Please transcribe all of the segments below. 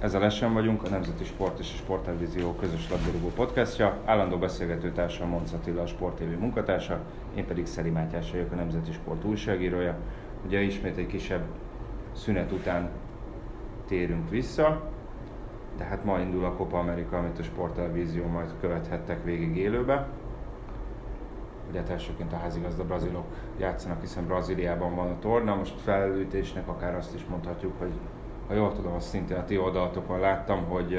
Ez a Lesen vagyunk, a Nemzeti Sport és a Sporttelevízió közös labdarúgó podcastja. Állandó beszélgetőtársa Monc Attila, a Sport TV munkatársa, én pedig Szeri Mátyás vagyok, a Nemzeti Sport újságírója. Ugye ismét egy kisebb szünet után térünk vissza, de hát ma indul a Copa America, amit a Sporttelevízió majd követhettek végig élőbe. Ugye hát elsőként a házigazda brazilok játszanak, hiszen Brazíliában van a torna, most felelőtésnek akár azt is mondhatjuk, hogy ha jól tudom, azt szintén a ti oldalatokon láttam, hogy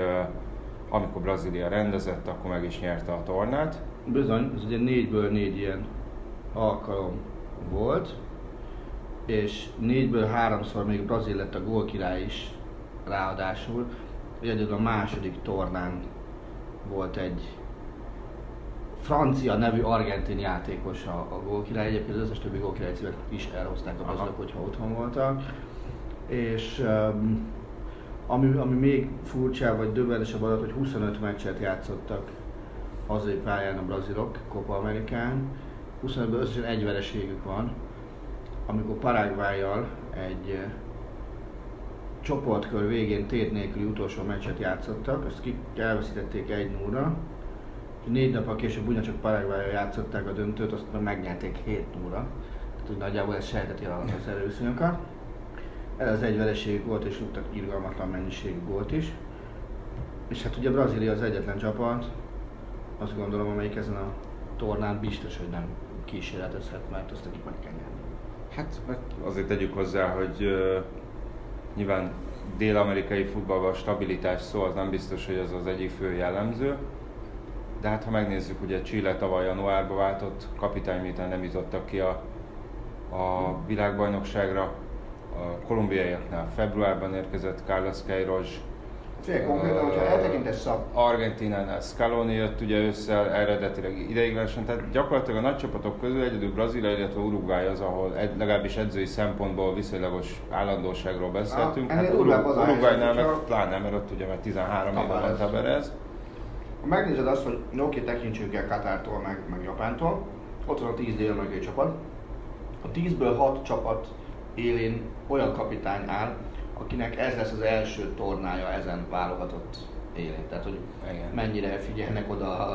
amikor Brazília rendezett, akkor meg is nyerte a tornát. Bizony, ez ugye négyből négy ilyen alkalom volt, és négyből háromszor még Brazil lett a gólkirály is ráadásul. Egyedül a második tornán volt egy francia nevű argentin játékos a, a gólkirály, egyébként az összes többi gólkirály címet is elhozták a brazilok, hogyha otthon voltak és um, ami, ami még furcsább vagy döbbenesebb adat, hogy 25 meccset játszottak hazai pályán a brazilok Copa Amerikán, 25-ből összesen egy vereségük van, amikor Paraguayjal egy uh, csoportkör végén tét nélküli utolsó meccset játszottak, ezt ki elveszítették egy 0 és négy nap később ugyancsak Paraguayjal játszották a döntőt, azt meg megnyerték 7 0 Tehát nagyjából ez sejteti az erőszínyokat. Ez az egy vereség volt, és rúgtak irgalmatlan mennyiségű gólt is. És hát ugye Brazília az egyetlen csapat, azt gondolom, amelyik ezen a tornán biztos, hogy nem kísérletezhet, mert azt aki meg kell nyerni. Hát azért tegyük hozzá, hogy uh, nyilván dél-amerikai futballban a stabilitás szó az nem biztos, hogy ez az egyik fő jellemző. De hát ha megnézzük, ugye Chile tavaly januárban váltott kapitány, miután nem jutottak ki a, a világbajnokságra, a kolumbiaiaknál februárban érkezett Carlos Queiroz, Fél konkrétan, hogyha eltekintesz a... Argentinánál Scaloni jött ugye ősszel eredetileg ideiglenesen, tehát gyakorlatilag a nagy csapatok közül egyedül Brazília, illetve Uruguay az, ahol egy, legalábbis edzői szempontból viszonylagos állandóságról beszéltünk. Ah, hát a Uruguaynál helyzet, meg hogyha- pláne, mert ott ugye már 13 éve van Taberez. Ha megnézed azt, hogy no, oké, tekintsünk el Katártól, meg, meg Japántól, ott van a 10 dél csapat. A 10-ből 6 csapat élén olyan kapitány áll, akinek ez lesz az első tornája ezen válogatott élén. Tehát, hogy Igen. mennyire figyelnek oda a,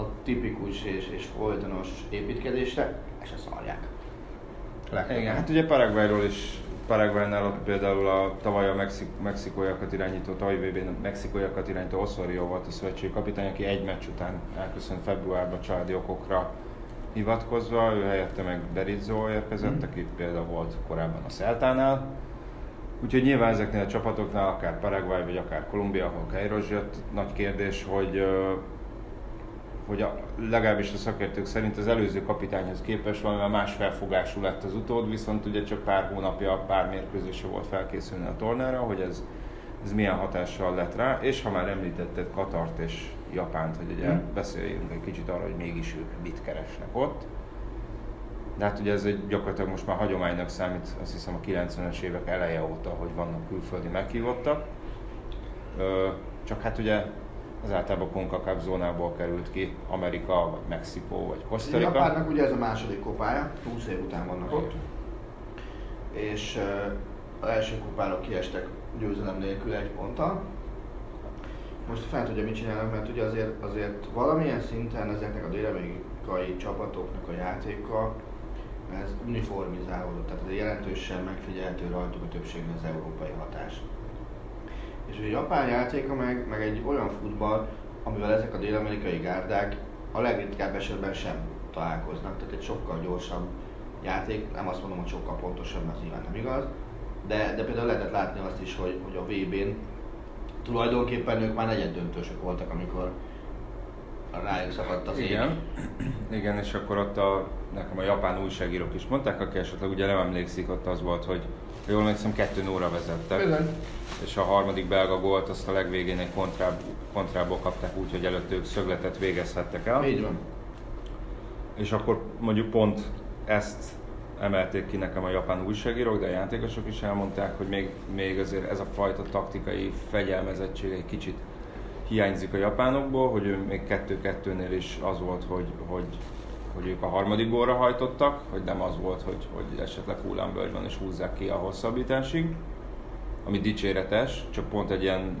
a tipikus és, és folytonos építkezésre, és se szarják. Legtöbben. Igen, hát ugye Paraguayról is Paraguaynál ott például a tavaly a Mexik- mexikóiakat irányító, tavaly vb mexikóiakat irányító Osorio volt a szövetségi kapitány, aki egy meccs után elköszönt februárban családi okokra hivatkozva, ő helyette meg Berizzo érkezett, aki például volt korábban a Celtánál. Úgyhogy nyilván ezeknél a csapatoknál, akár Paraguay vagy akár Kolumbia, ahol Kairos jött, nagy kérdés, hogy hogy a, legalábbis a szakértők szerint az előző kapitányhoz képest valamivel más felfogású lett az utód, viszont ugye csak pár hónapja, pár mérkőzése volt felkészülni a tornára, hogy ez, ez milyen hatással lett rá, és ha már említetted Katart és Japánt, hogy ugye Hmm. beszéljünk egy kicsit arra, hogy mégis ők mit keresnek ott. De hát ugye ez egy gyakorlatilag most már hagyománynak számít, azt hiszem a 90-es évek eleje óta, hogy vannak külföldi meghívottak. Ö, csak hát ugye az általában CONCACAF zónából került ki, Amerika, vagy Mexikó, vagy Costa Rica. Japánnak ugye ez a második kopája, 20 év után vannak ott, és uh, az első kopára kiestek győzelem nélkül egy ponttal. Most fel tudja, mit csinálnak, mert ugye azért, azért valamilyen szinten ezeknek a dél-amerikai csapatoknak a játéka ez uniformizálódott, tehát ez jelentősen megfigyelhető rajtuk a többségben az európai hatás. És a japán játéka meg, meg egy olyan futball, amivel ezek a dél-amerikai gárdák a legritkább esetben sem találkoznak, tehát egy sokkal gyorsabb játék, nem azt mondom, hogy sokkal pontosabb, mert az nyilván nem igaz, de, de például lehetett látni azt is, hogy, hogy a VB-n tulajdonképpen ők már negyed döntősök voltak, amikor rájuk szakadt az Igen. Ég. Igen, és akkor ott a, nekem a japán újságírók is mondták, aki esetleg ugye nem emlékszik, ott az volt, hogy jól emlékszem, kettő óra vezettek. Bizony. És a harmadik belga gólt azt a legvégén egy kontráb, kontrából kapták úgy, hogy előtt ők szögletet végezhettek el. Így van. És akkor mondjuk pont ezt emelték ki nekem a japán újságírók, de a játékosok is elmondták, hogy még, még azért ez a fajta taktikai fegyelmezettség egy kicsit hiányzik a japánokból, hogy ő még kettő-kettőnél is az volt, hogy, hogy, hogy ők a harmadik gólra hajtottak, hogy nem az volt, hogy, hogy esetleg hullámvölgyben is húzzák ki a hosszabbításig, ami dicséretes, csak pont egy ilyen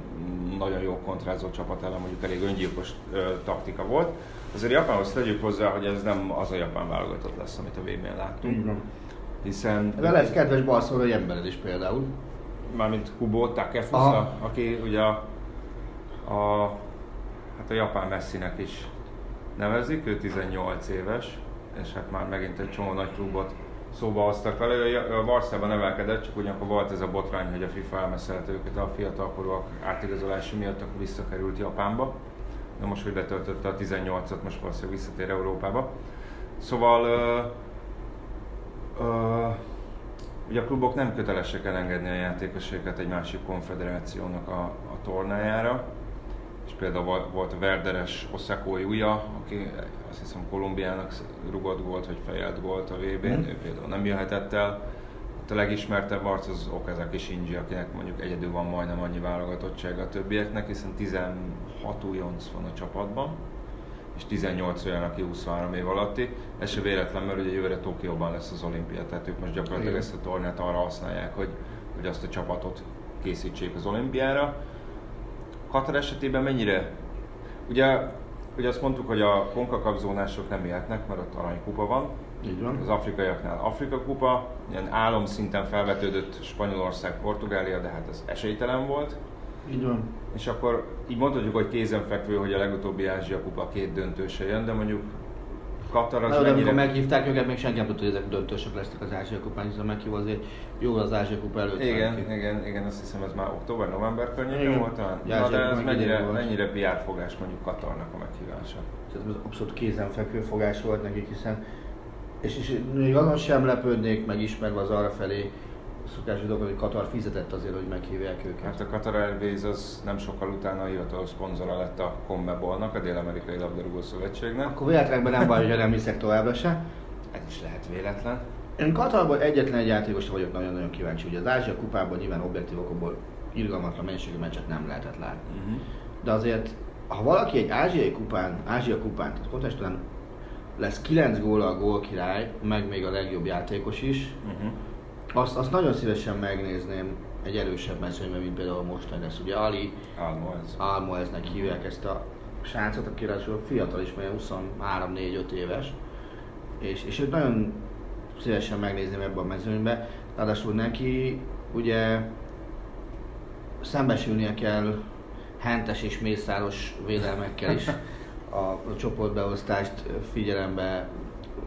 nagyon jó kontrázó csapat ellen mondjuk elég öngyilkos ö, taktika volt. Azért Japánhoz tegyük hozzá, hogy ez nem az a japán válogatott lesz, amit a VB-n láttunk. Így van. Hiszen De lesz kedves barcelonai embered is például. mármint Kubo Takefusa, aki ugye a, a, hát a japán messzinek is nevezik, ő 18 éves, és hát már megint egy csomó nagy klubot szóba hoztak vele. Ő a Barszában nevelkedett, csak ugyanakkor volt ez a botrány, hogy a FIFA elmeszelte őket a fiatalkorúak átigazolási miatt, akkor visszakerült Japánba. Na most, hogy betöltötte a 18-at, most valószínűleg visszatér Európába. Szóval ö, ö, Ugye a klubok nem kötelesek elengedni a játékosaikat egy másik konfederációnak a, a tornájára, és például vol- volt a Verderes Osako Uja, aki azt hiszem Kolumbiának rugott volt, vagy fejelt volt a VB-n, Mhm. ő például nem jöhetett el. Ott a legismertebb arc az Okazaki Shinji, akinek mondjuk egyedül van majdnem annyi válogatottsága a többieknek, hiszen 16 újonc van a csapatban, és 18 olyan, aki 23 év alatti. Ez se véletlen, mert ugye jövőre Tokióban lesz az olimpia, tehát ők most gyakorlatilag Igen. ezt a tornát arra használják, hogy, hogy azt a csapatot készítsék az olimpiára. Katar esetében mennyire? Ugye, ugye azt mondtuk, hogy a zónások nem jöhetnek, mert ott aranykupa van. Így van. Az afrikaiaknál Afrika kupa, ilyen álomszinten felvetődött Spanyolország, Portugália, de hát ez esélytelen volt. Így van. És akkor így mondhatjuk, hogy kézenfekvő, hogy a legutóbbi Ázsia kupa két döntőse jön, de mondjuk Katar az Na, mennyire... amikor meghívták őket, még senki nem tudta, hogy ezek döntősök lesznek az Ázsia kupán, hiszen meghívó azért jó az Ázsia kupa előtt. Igen, ki. igen, igen, azt hiszem ez már október-november környékén Igen. volt talán. Na, de ez mennyire, volt. mennyire PR fogás mondjuk Katarnak a meghívása? Tehát ez abszolút kézenfekvő fogás volt nekik, hiszen és, és még azon sem lepődnék meg ismerve az arra felé szokásos dolgot, hogy Katar fizetett azért, hogy meghívják őket. Hát a Qatar Airways az nem sokkal utána a hivatalos szponzora lett a CONMEBOL-nak, a Dél-Amerikai Labdarúgó Szövetségnek. Akkor véletlenben nem baj, hogyha nem hiszek továbbra se. Ez is lehet véletlen. Én Katarban egyetlen egy játékosra vagyok nagyon-nagyon kíváncsi. Ugye az Ázsia kupában nyilván objektív okokból irgalmatlan mennyiségű meccset nem lehetett látni. Uh-huh. De azért, ha valaki egy ázsiai kupán, Ázsia kupán, tehát kontextuáltan lesz 9 góla a gólkirály, meg még a legjobb játékos is, Uh-huh. Azt, azt nagyon szívesen megnézném egy erősebb mezőnyben, mint például most lesz. Ugye Ali Álmo ez. Almoeznek hívják ezt a srácot, aki ráadásul fiatal is, mert 23-4-5 éves, és, és őt nagyon szívesen megnézném ebben a mezőnybe. Ráadásul neki ugye szembesülnie kell hentes és mészáros védelmekkel is a, a csoportbeosztást figyelembe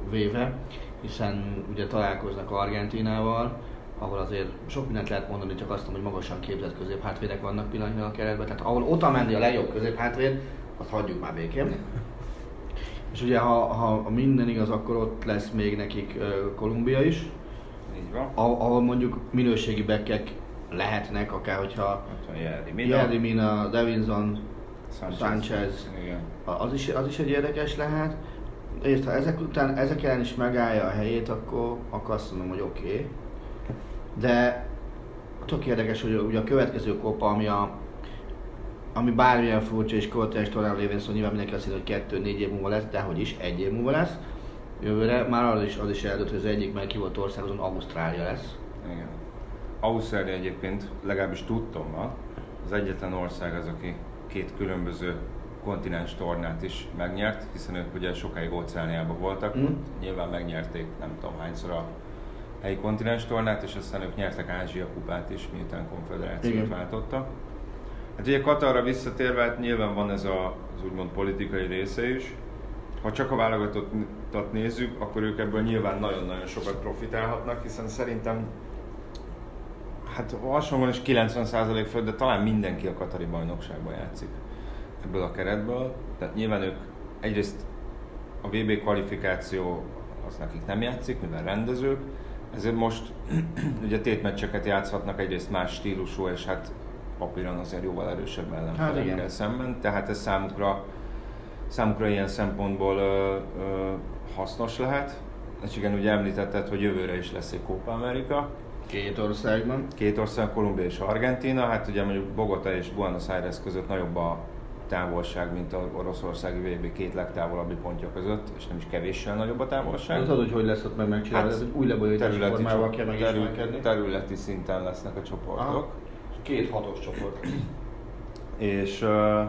véve, hiszen ugye találkoznak Argentinával, ahol azért sok mindent lehet mondani, csak azt mondom, hogy magasan képzett középhátvédek vannak pillanatnyilag a keretben. Tehát ahol Otamendi a legjobb középhátvéd, azt hagyjuk már békén. És ugye ha, ha minden igaz, akkor ott lesz még nekik Kolumbia is, Így van. ahol, mondjuk minőségi bekkek lehetnek, akár hogyha Mina. Jerry Mina, Davinson, Sanchez. Sanchez. Igen. az is, az is egy érdekes lehet. És ha ezek után, ezek ellen is megállja a helyét, akkor, akkor azt mondom, hogy oké. Okay. De tök érdekes, hogy ugye a következő kopa, ami a ami bármilyen furcsa és kortárs tornán lévén szó, nyilván mindenki azt hiszi, hogy kettő-négy év múlva lesz, de hogy is, egy év múlva lesz. Jövőre már az is, az is eldőlt, hogy az egyik meg volt országozón Ausztrália lesz. Igen. Ausztrália egyébként, legalábbis tudtom ma, az egyetlen ország az, aki két különböző kontinens tornát is megnyert, hiszen ők ugye sokáig óceániában voltak, Mm. nyilván megnyerték nem tudom hányszor a helyi kontinens tornát, és aztán ők nyertek Ázsia kupát is, miután konfederációt Igen. váltottak. Hát ugye Katarra visszatérve, hát nyilván van ez a, az úgymond politikai része is, ha csak a válogatottat nézzük, akkor ők ebből nyilván nagyon-nagyon sokat profitálhatnak, hiszen szerintem hát hasonlóan is 90% fölött, de talán mindenki a Katari bajnokságban játszik ebből a keretből. Tehát nyilván ők egyrészt a VB kvalifikáció az nekik nem játszik, mivel rendezők, ezért most ugye tétmeccseket játszhatnak egyrészt más stílusú, és hát papíron azért jóval erősebb ellenfelekkel hát szemben, tehát ez számukra, számukra ilyen szempontból ö, ö, hasznos lehet. És igen, ugye említetted, hogy jövőre is lesz egy Copa America. Két országban. Két ország, Kolumbia és Argentina. Hát ugye mondjuk Bogota és Buenos Aires között nagyobb a távolság, mint a Oroszországi VB két legtávolabbi pontja között, és nem is kevéssel nagyobb a távolság. Az hogy hogy lesz ott meg megcsinálni, hát, hogy új lebonyolítási formával kell megismerkedni? Területi szinten lesznek a csoportok. Aha. Két hatos csoport. és uh,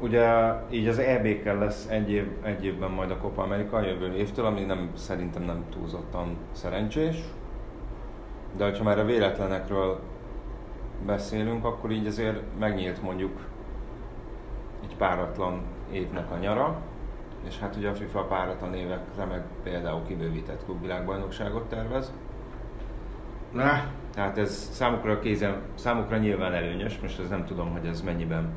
ugye így az EB-kkel lesz egy, év, egy évben majd a Copa America jövő évtől, ami nem, szerintem nem túlzottan szerencsés. De ha már a véletlenekről beszélünk, akkor így azért megnyílt mondjuk egy páratlan évnek a nyara, és hát ugye a FIFA páratlan évekre meg például kibővített klubvilágbajnokságot tervez. Na. Tehát ez számukra kézen, számukra nyilván előnyös, most ez nem tudom, hogy ez mennyiben,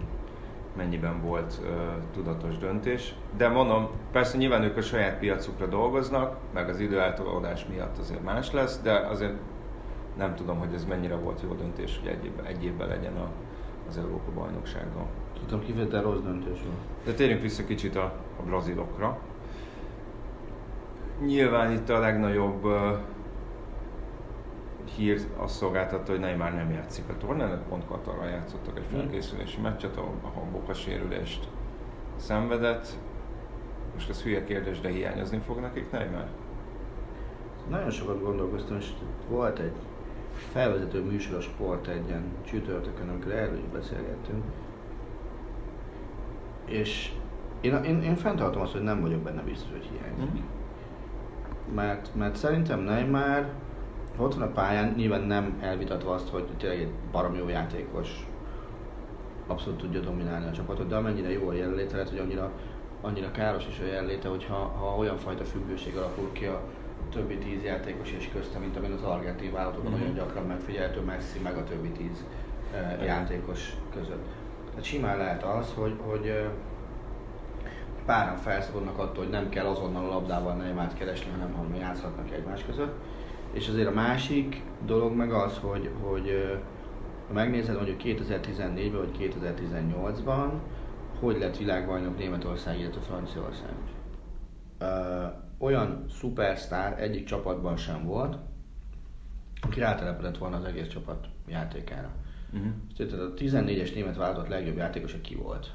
mennyiben volt uh, tudatos döntés. De mondom, persze nyilván ők a saját piacukra dolgoznak, meg az időeltolódás miatt azért más lesz, de azért nem tudom, hogy ez mennyire volt jó döntés, hogy egy évben, egy évben legyen a, az Európa bajnoksága. Tudom, kifejezetten rossz döntés volt. De térjünk vissza kicsit a, a brazilokra. Nyilván itt a legnagyobb uh, hír azt szolgáltatta, hogy Neymar nem játszik a tornán, pont Katarra játszottak egy felkészülési meccset, ahol, ahol boka sérülést szenvedett. Most ez hülye kérdés, de hiányozni fog nekik Neymar? Nagyon sokat gondolkoztam, és volt egy felvezető műsor a Sport egyen csütörtökön, amikor erről is beszélgettünk. És én, én, én fenntartom azt, hogy nem vagyok benne biztos, hogy hiányzik. Mm. Mert, mert szerintem Neymar ott van a pályán, nyilván nem elvitatva azt, hogy tényleg egy barom jó játékos, abszolút tudja dominálni a csapatot, de amennyire jó a jelenléte, lehet, hogy annyira, annyira káros is a jelenléte, hogyha ha olyan fajta függőség alakul ki a, többi tíz játékos és köztem, mint amin az argentin vállalatokban mm-hmm. nagyon gyakran megfigyelhető Messi meg a többi tíz uh, játékos között. Tehát simán lehet az, hogy, hogy uh, páran felszabadulnak attól, hogy nem kell azonnal a labdával Neymart keresni, hanem hanem játszhatnak egymás között. És azért a másik dolog meg az, hogy, hogy uh, ha megnézed mondjuk 2014-ben vagy 2018-ban, hogy lett világbajnok Németország, illetve Franciaország. Uh, olyan szupersztár egyik csapatban sem volt, aki rátelepedett volna az egész csapat játékára. Uh-huh. Tehát a 14-es német válogatott legjobb játékos, ki volt.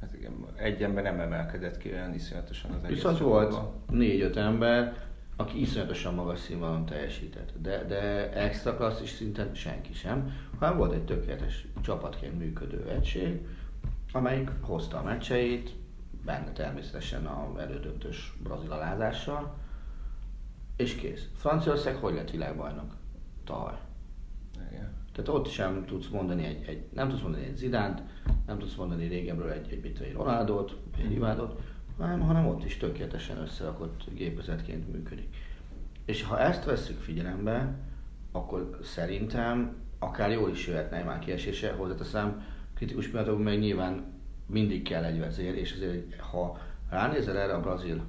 Hát igen, egy ember nem emelkedett ki olyan iszonyatosan az egész Viszont volt négy-öt ember, aki iszonyatosan magas színvonalon teljesített. De, de extra klasszis szinten senki sem, hanem volt egy tökéletes csapatként működő egység, amelyik hozta a meccseit, benne természetesen a elődöntős brazil alázással, és kész. Franciaország hogy lett világbajnok? Tavaly. Igen. Tehát ott sem tudsz mondani egy, egy, nem tudsz mondani egy Zidánt, nem tudsz mondani régebről egy, egy, egy Ronaldot, egy Rivádot, hanem, hanem ott is tökéletesen összerakott gépezetként működik. És ha ezt vesszük figyelembe, akkor szerintem akár jól is jöhet Neymar kiesése, hozzáteszem, kritikus pillanatokban meg nyilván mindig kell egy vezér, és azért ha ránézel erre a brazil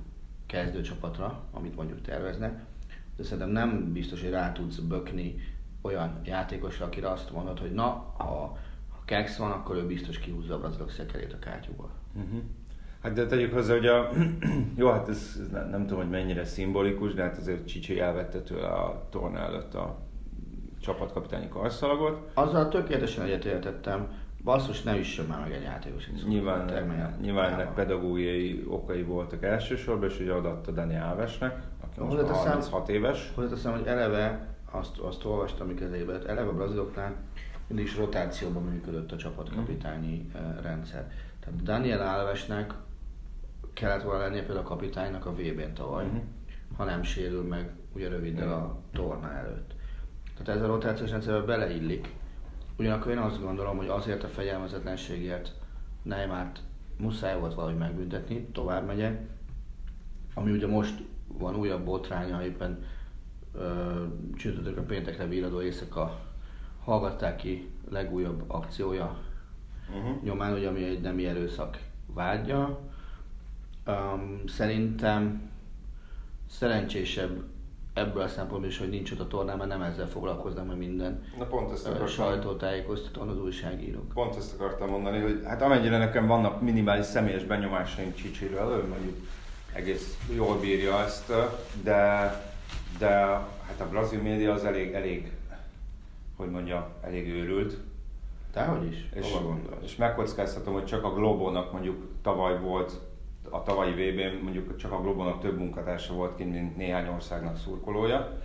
kezdőcsapatra, amit mondjuk terveznek, de szerintem nem biztos, hogy rá tudsz bökni olyan játékosra, akire azt mondod, hogy na, ha, ha Kex van, akkor ő biztos kihúzza a brazilok szekerét a kártyúból. Uh-huh. Hát de tegyük hozzá, hogy a, jó, hát ez, ez nem, nem tudom, hogy mennyire szimbolikus, de hát azért Csicsi elvette tőle a torna előtt a csapatkapitányi karszalagot. Azzal tökéletesen egyetértettem, basszus, ne üssön már meg egy játékos. Nyilván, nyilván ennek pedagógiai okai voltak elsősorban, és ugye adatta Dani Alvesnek, aki most teszem, 36 éves. Hozzáteszem, hogy eleve azt, azt olvastam, amik kezébe, eleve a braziloknál mindig is rotációban működött a csapatkapitányi mm. rendszer. Tehát Daniel Alvesnek kellett volna lennie például a kapitánynak a VB-n tavaly, mm-hmm. ha nem sérül meg ugye röviddel a torna előtt. Tehát ez a rotációs rendszerbe beleillik, Ugyanakkor én azt gondolom, hogy azért a fegyelmezetlenségért Neymart muszáj volt valahogy megbüntetni, tovább megyek. Ami ugye most van újabb botránya, éppen csütörtökön péntekre víradó éjszaka hallgatták ki legújabb akciója uh-huh. nyomán, ugye, ami egy nemi erőszak vágya. Um, szerintem szerencsésebb ebből a szempontból is, hogy nincs ott a tornán, mert nem ezzel foglalkoznak, mert minden Na pont ezt akartam, sajtótájékoztatón az újságírók. Pont ezt akartam mondani, hogy hát amennyire nekem vannak minimális személyes benyomásaim Csicsiről, ő mondjuk egész jól bírja ezt, de, de hát a brazil média az elég, elég, hogy mondja, elég őrült. Dehogy is, és, és megkockáztatom, hogy csak a Globónak mondjuk tavaly volt a tavalyi vb n mondjuk csak a Globónak több munkatársa volt kint, mint néhány országnak szurkolója.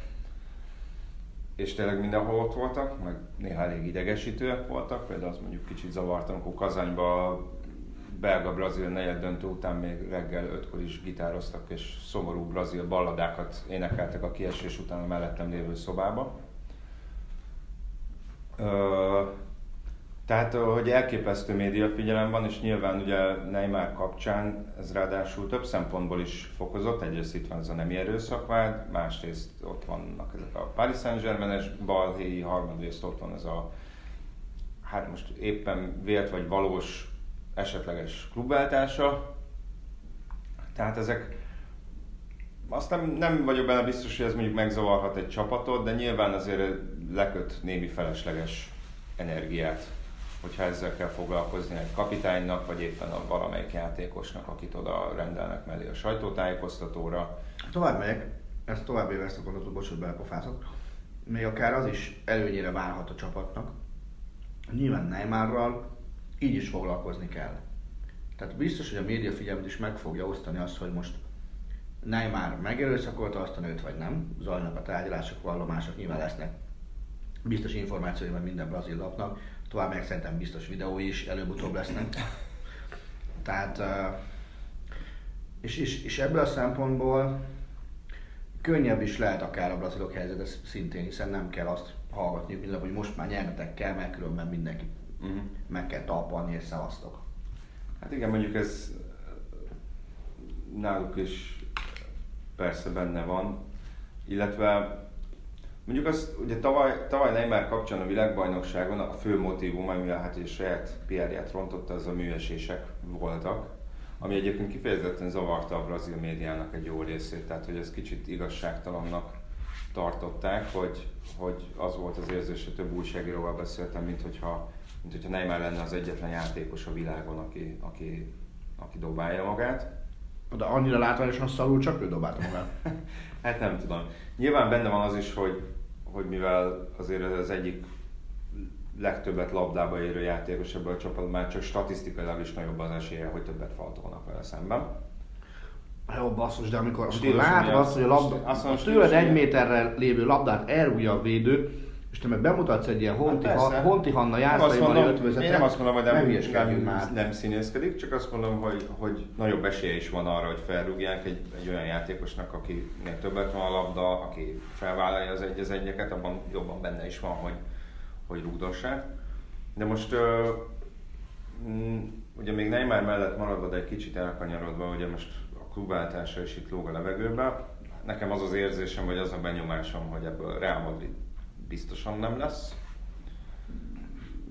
És tényleg mindenhol ott voltak, meg néha elég idegesítőek voltak, például az mondjuk kicsit zavartam, amikor Kazányba belga-brazil negyed döntő után még reggel ötkor is gitároztak, és szomorú brazil balladákat énekeltek a kiesés után a mellettem lévő szobába. Tehát, hogy elképesztő média figyelem van, és nyilván ugye Neymar kapcsán ez ráadásul több szempontból is fokozott. Egyrészt itt van ez a nemi erőszakvád, másrészt ott vannak ezek a Paris Saint-Germain-es balhéi, harmadrészt ott van ez a, hát most éppen vélt vagy valós esetleges klubváltása. Tehát ezek, azt nem, nem vagyok benne biztos, hogy ez mondjuk megzavarhat egy csapatot, de nyilván azért leköt némi felesleges energiát hogyha ezzel kell foglalkozni egy kapitánynak, vagy éppen a valamelyik játékosnak, akit oda rendelnek mellé a sajtótájékoztatóra. Tovább megyek, ezt tovább éve ezt a gondolatot, bocsánat, belepofázok. Még akár az is előnyére válhat a csapatnak. Nyilván Neymarral így is foglalkozni kell. Tehát biztos, hogy a média figyelmet is meg fogja osztani azt, hogy most Neymar megerőszakolta azt a nőt, vagy nem. Zajnak a tárgyalások, vallomások, nyilván lesznek biztos információi van minden brazil lapnak tovább meg szerintem biztos videó is előbb-utóbb lesznek. Tehát, és, és, és ebből a szempontból könnyebb is lehet akár a brazilok helyzete szintén, hiszen nem kell azt hallgatni, hogy most már nyernetek kell, mert különben mindenki uh-huh. meg kell talpalni és szavaztok. Hát igen, mondjuk ez náluk is persze benne van, illetve Mondjuk azt, ugye tavaly, tavaly Neymar kapcsán a világbajnokságon a fő motivum, ami hát a saját pr rontotta, az a műesések voltak, ami egyébként kifejezetten zavarta a brazil médiának egy jó részét, tehát hogy ez kicsit igazságtalannak tartották, hogy, hogy az volt az érzés, hogy több újságíróval beszéltem, mint hogyha, mint hogyha Neymar lenne az egyetlen játékos a világon, aki, aki, aki dobálja magát. De annyira látványosan szarul csak ő dobálta magát. hát nem tudom. Nyilván benne van az is, hogy, hogy mivel azért az egyik legtöbbet labdába érő játékos ebből a csapatban, már csak statisztikailag is nagyobb az esélye, hogy többet faltolnak vele szemben. Jó, basszus, de amikor, amikor látod azt, hogy a labda, mondom, tőled egy méterrel lévő labdát elrúgja a védő, és te meg bemutatsz egy ilyen Honti, hát ha, Honti Hanna járszaiban ötvözetet. Én nem azt mondom, hogy nem, nem, már. nem színészkedik, csak azt mondom, hogy, hogy nagyobb esélye is van arra, hogy felrúgják egy, egy olyan játékosnak, akinek többet van a labda, aki felvállalja az egy az egyeket, abban jobban benne is van, hogy, hogy rúgdossák. De most uh, ugye még Neymar mellett maradva, de egy kicsit elkanyarodva, ugye most a klubváltása is itt lóg a levegőbe. Nekem az az érzésem, vagy az a benyomásom, hogy ebből Real Madrid biztosan nem lesz,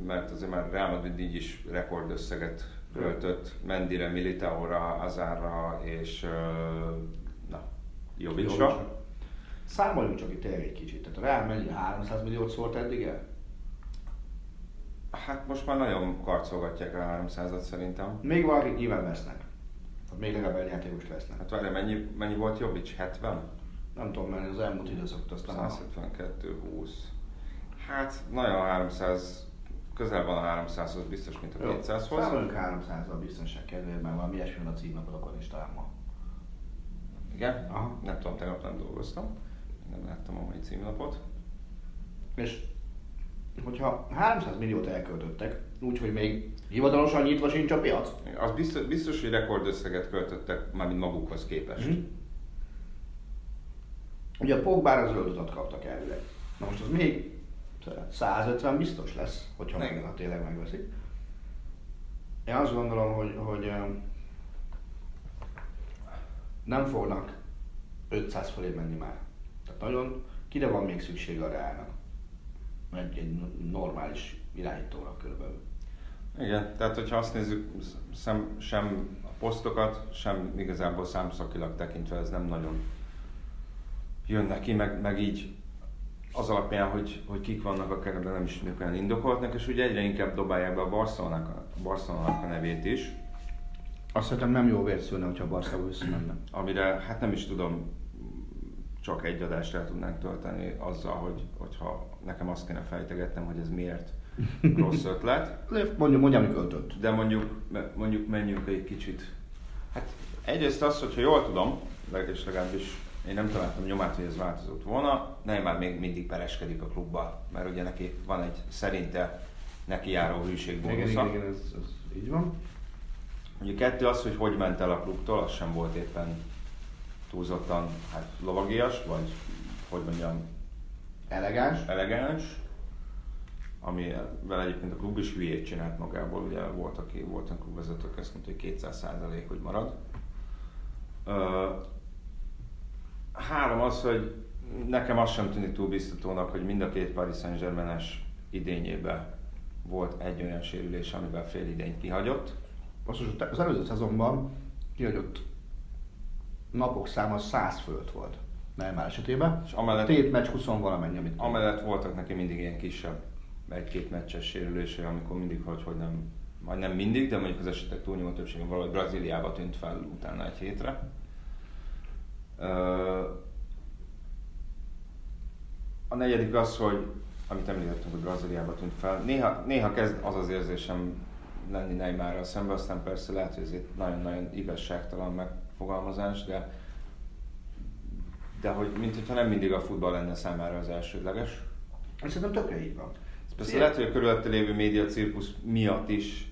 mert azért már Real Madrid így is rekordösszeget költött Mendire, Militaóra, Azárra és na, Jovicsra. Számoljunk csak itt egy kicsit. Tehát a Real mennyi 300 milliót szólt eddig el? Hát most már nagyon karcolgatják a 300-at szerintem. Még valakik nyilván vesznek. Hát még legalább egy játékost vesznek. Hát várj, mennyi, mennyi volt Jovics? 70? Nem tudom, mert az elmúlt időszakot aztán... 172, 20. Hát nagyon 300, közel van a 300-hoz biztos, mint a 200-hoz. Számoljunk 300-al biztonság kedvéért, valami ilyesmi a címlapodokon is ma. Igen? Aha. Nem tudom, tegnap nem dolgoztam. Nem láttam a mai címlapot. És hogyha 300 milliót elköltöttek, úgyhogy még hivatalosan nyitva sincs a piac? Az biztos, biztos hogy rekordösszeget költöttek, mármint magukhoz képest. Mm. Ugye a Pogbára zöld utat kaptak elvileg. Na most az még 150 biztos lesz, hogyha meg, ha tényleg megveszik. Én azt gondolom, hogy, hogy nem fognak 500 fölé menni már. Tehát nagyon, kire van még szüksége a Reálnak? Egy, egy normális irányítóra körülbelül. Igen, tehát hogyha azt nézzük, szem, sem a posztokat, sem igazából számszakilag tekintve ez nem nagyon jön neki, meg, meg így az alapján, hogy, hogy kik vannak a keretben, nem is tűnik olyan indokoltnak, és ugye egyre inkább dobálják be a Barcelonának a, Barcelonának a nevét is, Azt szerintem nem jó vért szülne, hogyha a Barca visszamenne. amire hát nem is tudom, csak egy adást el tudnánk tölteni azzal, hogy, hogyha nekem azt kéne fejtegetnem, hogy ez miért rossz ötlet. Mondjuk, mondjam, hogy költött. De mondjuk, mondjuk menjünk egy kicsit. Hát egyrészt az, hogyha jól tudom, és legalábbis én nem találtam nyomát, hogy ez változott volna, Neymar még mindig pereskedik a klubba, mert ugye neki van egy szerinte neki járó hűségbónusza. igen, igen, ez, ez így van. Ugye kettő az, hogy hogy ment el a klubtól, az sem volt éppen túlzottan hát, lovagias, vagy hogy mondjam, Elegáns. elegáns, ami vele egyébként a klub is hülyét csinált magából, ugye volt, aki voltak klubvezetők, ezt mondta, hogy 200 százalék, hogy marad. Három az, hogy nekem az sem tűnik túl biztatónak, hogy mind a két Paris Saint-Germain-es idényében volt egy olyan sérülés, amivel fél idényt kihagyott. Basszus, az előző szezonban kiadott napok száma 100 fölött volt. Neymar esetében. És amellett- Tét meccs 20 valamennyi, amit Amellett voltak neki mindig ilyen kisebb, egy-két meccses sérülései, amikor mindig, hogy, hogy nem, majd nem mindig, de mondjuk az esetek túlnyomó többsége valahogy Brazíliába tűnt fel utána egy hétre. A negyedik az, hogy amit említettünk, hogy Brazíliába tűnt fel. Néha, néha kezd az az érzésem lenni Neymarral szemben, aztán persze lehet, hogy ez egy nagyon-nagyon igazságtalan megfogalmazás, de de hogy mint hogyha nem mindig a futball lenne számára az elsődleges. Szerintem tökre így van. Ez persze lehet, hogy a körülötte lévő média cirkusz miatt is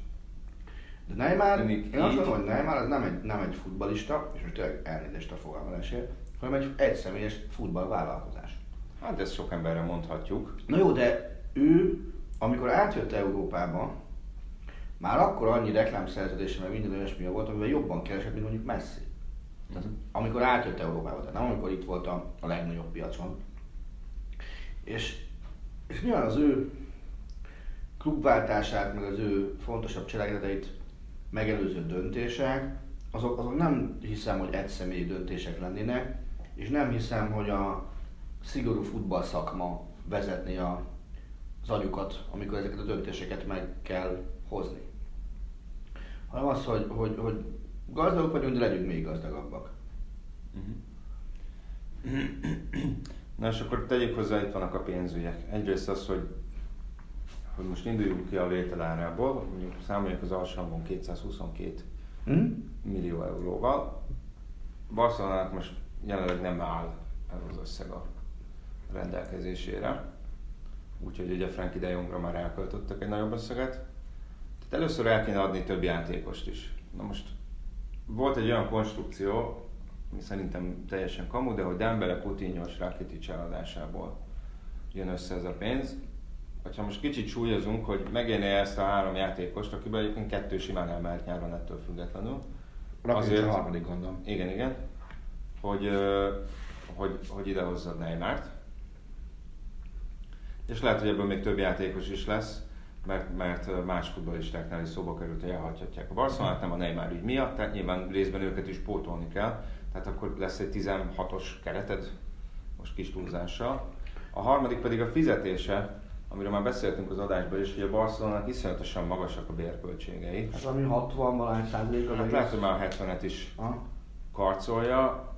De Neymar, én azt így. gondolom, hogy Neymar az nem egy, nem egy futbalista, és most tényleg elnézést a fogalmazásért, hanem egy egyszemélyes futballvállalkozás. Hát ezt sok emberre mondhatjuk. Na jó, de ő, amikor átjött Európába, már akkor annyi reklámszerződése, meg minden olyasmi volt, amivel jobban keresett, mint mondjuk Messi. Tehát, amikor átjött Európába, tehát nem amikor itt volt a, a legnagyobb piacon. És, és nyilván az ő klubváltását, meg az ő fontosabb cselekedeteit megelőző döntések, azok, azok nem hiszem, hogy egyszemélyi döntések lennének, és nem hiszem, hogy a szigorú futballszakma vezetné a, az agyukat, amikor ezeket a döntéseket meg kell hozni. Hanem az, hogy, hogy, hogy gazdagok vagyunk, de legyünk még gazdagabbak. Na és akkor tegyük hozzá, itt vannak a pénzügyek. Egyrészt az, hogy, hogy most induljunk ki a vételárából, mondjuk számoljuk az alsó hangon 222 Hm? millió euróval. Barcelonának most jelenleg nem áll ez az összeg a rendelkezésére. Úgyhogy ugye Frankie de Jongra már elköltöttek egy nagyobb összeget. Tehát először el kéne adni több játékost is. Na most volt egy olyan konstrukció, ami szerintem teljesen kamu, de hogy Dembele, Coutinho és Rakitic eladásából jön össze ez a pénz. Ha most kicsit súlyozunk, hogy megérné ezt a három játékost, akiből egyébként kettő simán elmehet nyáron ettől függetlenül. Azért a harmadik gondolom. Igen, igen. Hogy, hogy, hogy idehozzad Neymart. És lehet, hogy ebből még több játékos is lesz, mert, mert más futballistáknál is szóba került, hogy elhagyhatják a Barcelonát, nem a Neymar ügy miatt, tehát nyilván részben őket is pótolni kell, tehát akkor lesz egy 16-os kereted, most kis túlzással. A harmadik pedig a fizetése, amiről már beszéltünk az adásban is, hogy a Barcelonának iszonyatosan magasak a bérköltségei. Ez ami 60 valány százalék Hát lehet, hogy már a 70-et is Aha. karcolja.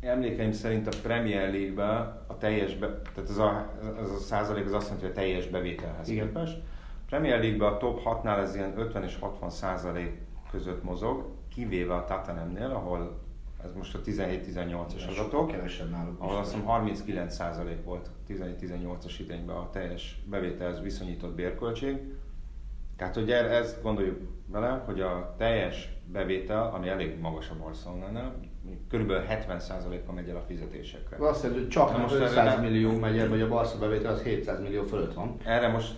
Emlékeim szerint a Premier League-ben a teljes, be, tehát ez a, ez a százalék az azt jelenti, hogy a teljes bevételhez Igen. képest. Premier League-ben a top 6-nál ez ilyen 50 és 60 százalék között mozog, kivéve a Tottenhamnél, ahol ez most a 17-18-as adatok, Kevesebb náluk ahol azt hiszem 39 százalék volt 17-18-as idényben a teljes bevételhez viszonyított bérköltség. Tehát, hogy erre ezt gondoljuk bele, hogy a teljes bevétel, ami elég magas a Barcelonánál, körülbelül 70%-a megy el a fizetésekre. Azt jelenti, hogy csak Na most most erre 500 nem- millió megy el, vagy a Barca bevétel az 700 millió fölött van. Erre most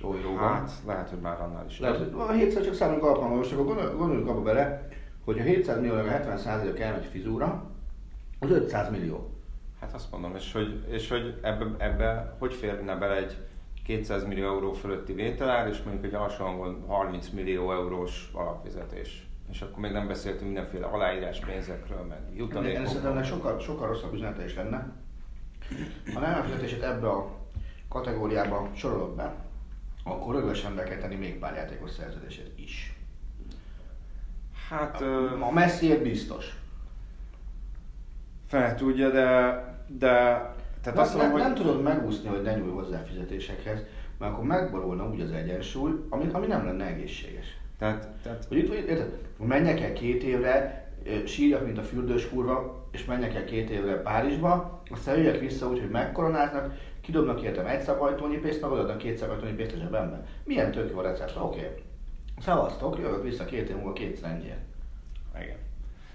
tóiróban. Hát, lehet, hogy már annál is. Lehet, hogy a 700 csak számunk alkalmas, most akkor gondol- gondoljunk abba bele, hogy a 700 millió, a 70 elmegy fizúra, az 500 millió. Hát azt mondom, és hogy, és hogy ebbe, ebbe hogy férne bele egy 200 millió euró fölötti vételár, és mondjuk egy alsóhangon 30 millió eurós alapfizetés. És akkor még nem beszéltünk mindenféle aláírás pénzekről, meg jutalékokról. szerintem ennek sokkal, sokkal rosszabb üzenete is lenne. Ha nem fizetését ebbe a kategóriába sorolod be, akkor rögösen be kell tenni még pár játékos szerződését is. Hát ö, A Messiért biztos. fel tudja, de, de tehát Nem, azt mondom, hogy nem tudod megúszni, hogy ne nyúlj hozzá fizetésekhez, mert akkor megborulna úgy az egyensúly, ami, ami nem lenne egészséges. tehát, tehát Hogy itt, vagy- érted? Menjek el két évre, sírjak, mint a fürdős kurva, és menjek el két évre Párizsba, aztán jöjjek vissza úgy, hogy megkoronáznak, kidobnak értem egy szabajtónyi pénzt, meg odaadnak két szabajtónyi pénzt a zsebembe. Milyen tök jó recept, oké. Okay. Szavaztok, jövök vissza két év múlva kétszer ennyien. igen.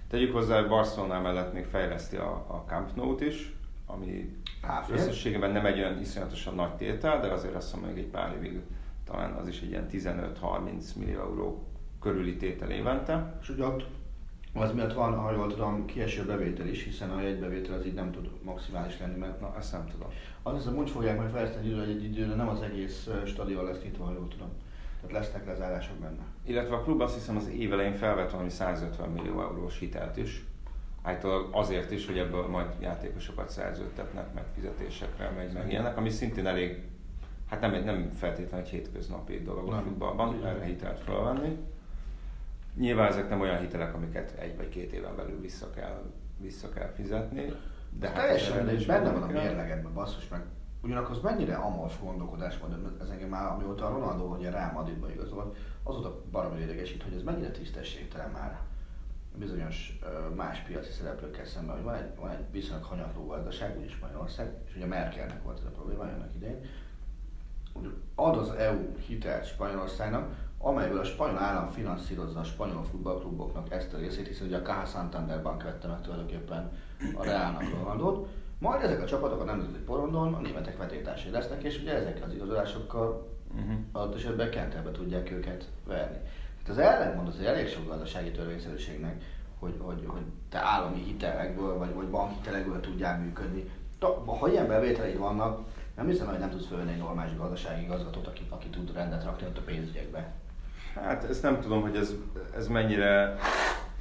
Tegyük hozzá, hogy Barcelona mellett még fejleszti a, a Camp Nou-t is, ami Ráfér. összességében nem egy olyan iszonyatosan nagy tétel, de azért azt mondom, még egy pár évig talán az is egy ilyen 15-30 millió euró körüli tétel évente. És ugye ott az miatt van, ha jól tudom, kieső bevétel is, hiszen a jegybevétel az így nem tud maximális lenni, mert Na, ezt nem tudom. az hiszem úgy fogják majd fejleszteni hogy egy időre nem az egész stadion lesz nyitva, ha jól tudom. Tehát lesznek lezárások benne. Illetve a klub azt hiszem az év elején felvett valami 150 millió eurós hitelt is. Általában azért is, hogy ebből majd játékosokat szerződtetnek, meg fizetésekre megy, meg ilyenek, ami szintén elég, hát nem, egy, nem feltétlenül egy hétköznapi dolog a Nem. futballban, Igen. erre hitelt felvenni. Nyilván ezek nem olyan hitelek, amiket egy vagy két éven belül vissza kell, vissza kell fizetni. De hát teljesen mindegy, benne van a mérlegedben, basszus meg. Ugyanakkor az mennyire amorf gondolkodás volt, ez engem már, amióta a Ronaldo, a Real Madridba igazolt, azóta baromi idegesít, hogy ez mennyire tisztességtelen már bizonyos más piaci szereplőkkel szemben, hogy van egy, van egy viszonylag hanyatló gazdaság, úgyis Magyarország, és ugye Merkelnek volt ez a probléma annak idején, hogy ad az EU hitelt Spanyolországnak, amelyből a spanyol állam finanszírozza a spanyol futballkluboknak ezt a részét, hiszen ugye a Caja Santander Bank vette meg tulajdonképpen a Realnak Ronaldot, majd ezek a csapatok a nemzeti porondon a németek vetétársai lesznek, és ugye ezekkel az igazolásokkal Uh-huh. adott esetben kentelbe tudják őket verni. Tehát az ellentmond az elég sok gazdasági törvényszerűségnek, hogy, hogy, hogy te állami hitelekből vagy, vagy bankhitelekből tudjál működni. Ta- Ha ilyen bevételeid vannak, nem hiszem, hogy nem tudsz fölvenni egy normális gazdasági igazgatót, aki, aki tud rendet rakni ott a pénzügyekbe. Hát ezt nem tudom, hogy ez, ez mennyire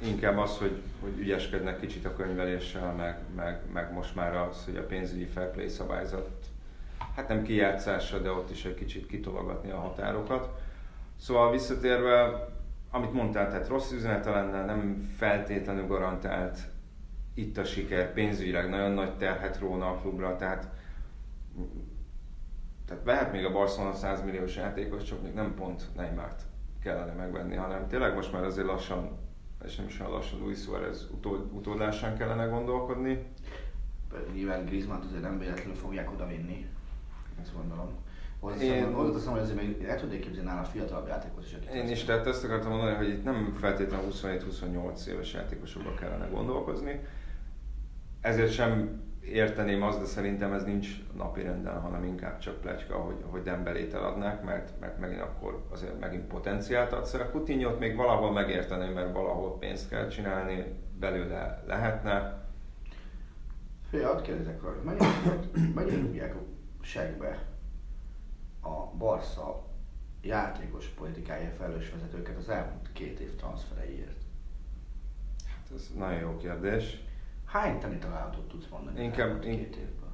inkább az, hogy, hogy ügyeskednek kicsit a könyveléssel, meg, meg, meg most már az, hogy a pénzügyi fair play szabályzat, hát nem kijátszása, de ott is egy kicsit kitologatni a határokat. Szóval visszatérve, amit mondtál, tehát rossz üzenete lenne, nem feltétlenül garantált itt a siker, pénzügyileg nagyon nagy terhet róna a klubra, tehát tehát vehet még a Barcelona 100 milliós játékos, csak még nem pont Neymart kellene megvenni, hanem tényleg most már azért lassan, és nem is olyan lassan Luis Suarez utód, utódlásán kellene gondolkodni. Nyilván Griezmann azért nem véletlenül fogják oda vinni. Ezt gondolom. Én- Én hozzáteszem, hogy azért még el tudnék képzelni nála fiatalabb játékos is. Én is, tehát ezt akartam mondani, hogy itt nem feltétlenül 27-28 éves játékosokba kellene gondolkozni. Ezért sem érteném azt, de szerintem ez nincs napi renden, hanem inkább csak pletyka, hogy, hogy Dembelét eladnák, mert, mert megint akkor azért megint potenciált adsz el. Coutinho-t még valahol megérteném, mert valahol pénzt kell csinálni, belőle lehetne. Fél, hadd kérdezek hogy mennyire, mennyire rúgják a segbe a Barca játékos politikája felelős vezetőket az elmúlt két év transfereiért? Hát ez nagyon jó kérdés. Hány tani találatot tudsz mondani Inkább- in- két évből?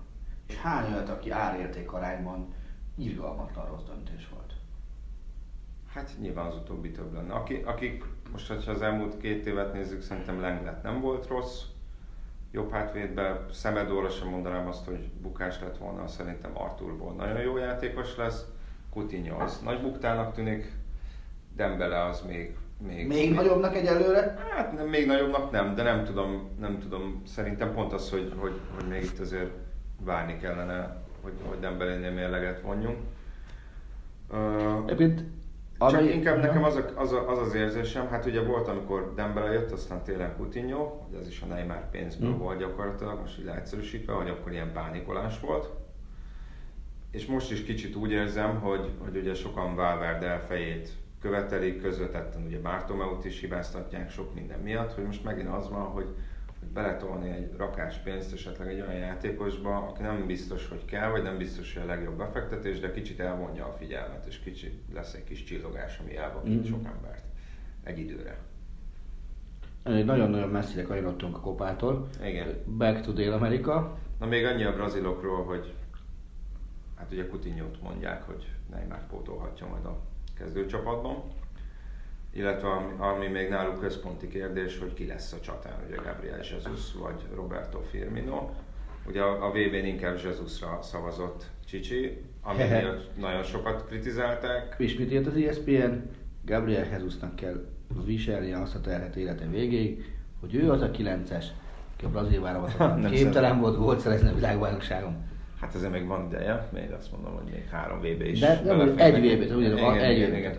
És hány olyat, aki árérték arányban irgalmatlan rossz döntés volt? Hát nyilván az utóbbi több lenne. Aki, akik, most ha az elmúlt két évet nézzük, szerintem Lenglet nem volt rossz. Jobb hátvédben Szemedóra sem mondanám azt, hogy bukás lett volna, szerintem Arturból nagyon jó játékos lesz. Coutinho az nagy buktának tűnik, Dembele az még... Még, Még nagyobbnak egyelőre? Hát nem, még nagyobbnak nem, de nem tudom, nem tudom. Szerintem pont az, hogy, hogy, hogy még itt azért várni kellene, hogy, hogy Dembelénél mérleget vonjunk. Uh, Egyébként csak ami- inkább nekem az, a, az, a, az az érzésem, hát ugye volt, amikor Dembele jött, aztán tényleg Coutinho, hogy ez is a Neymar pénzből Mm. volt gyakorlatilag, most így leegyszerűsítve, hogy akkor ilyen pánikolás volt. és most is kicsit úgy érzem, hogy, hogy ugye sokan Valverde fejét követelik, közvetetten ugye Bartomeut is hibáztatják sok minden miatt, hogy most megint az van, hogy, hogy beletolni egy rakás pénzt esetleg egy olyan játékosba, aki nem biztos, hogy kell, vagy nem biztos, hogy a legjobb befektetés, de kicsit elvonja a figyelmet, és kicsit lesz egy kis csillogás, ami elvakít mm-hmm. sok embert egy időre. Nagyon-nagyon messzire kanyarodtunk a kopától. Igen. Back to Dél-Amerika. Na még annyi a brazilokról, hogy hát ugye coutinho mondják, hogy Neymar pótolhatja majd a kezdőcsapatban. Illetve ami, ami még náluk központi kérdés, hogy ki lesz a csatán, ugye Gabriel Jesus vagy Roberto Firmino. Ugye a, a VB-n inkább Jesusra szavazott Csicsi, ami nagyon sokat kritizálták. És mit írt az ESPN? Gabriel Jesusnak kell viselni azt a terhet élete végéig, hogy ő az a 9-es, aki a brazil válogatottan képtelen volt gólt szerezni a világbajnokságon. Hát ezért még van ideje, még azt mondom, hogy még három VB is. De nem, egy VB, ugye egy igen, igen.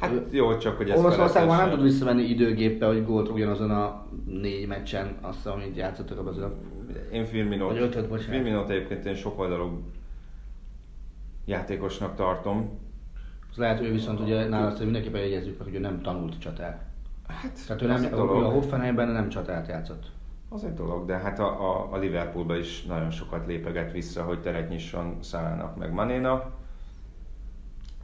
Hát jó, csak hogy ez Oroszországban nem tud visszamenni időgéppe, hogy gólt ugyanazon a négy meccsen, azt, amit játszottak a brazilok. Én Firminót, Vagy ötöt, bocsánat. Firminót egyébként én sok oldalú játékosnak tartom. Az lehet, hogy ő viszont ugye nála azt mindenképpen jegyezzük hogy ő nem tanult csatár. Hát, Tehát ő nem, a dolog. Hoffenheimben nem csatárt játszott. Az egy dolog, de hát a, a, a Liverpoolba is nagyon sokat lépeget vissza, hogy teret nyisson Szalának meg Manéna.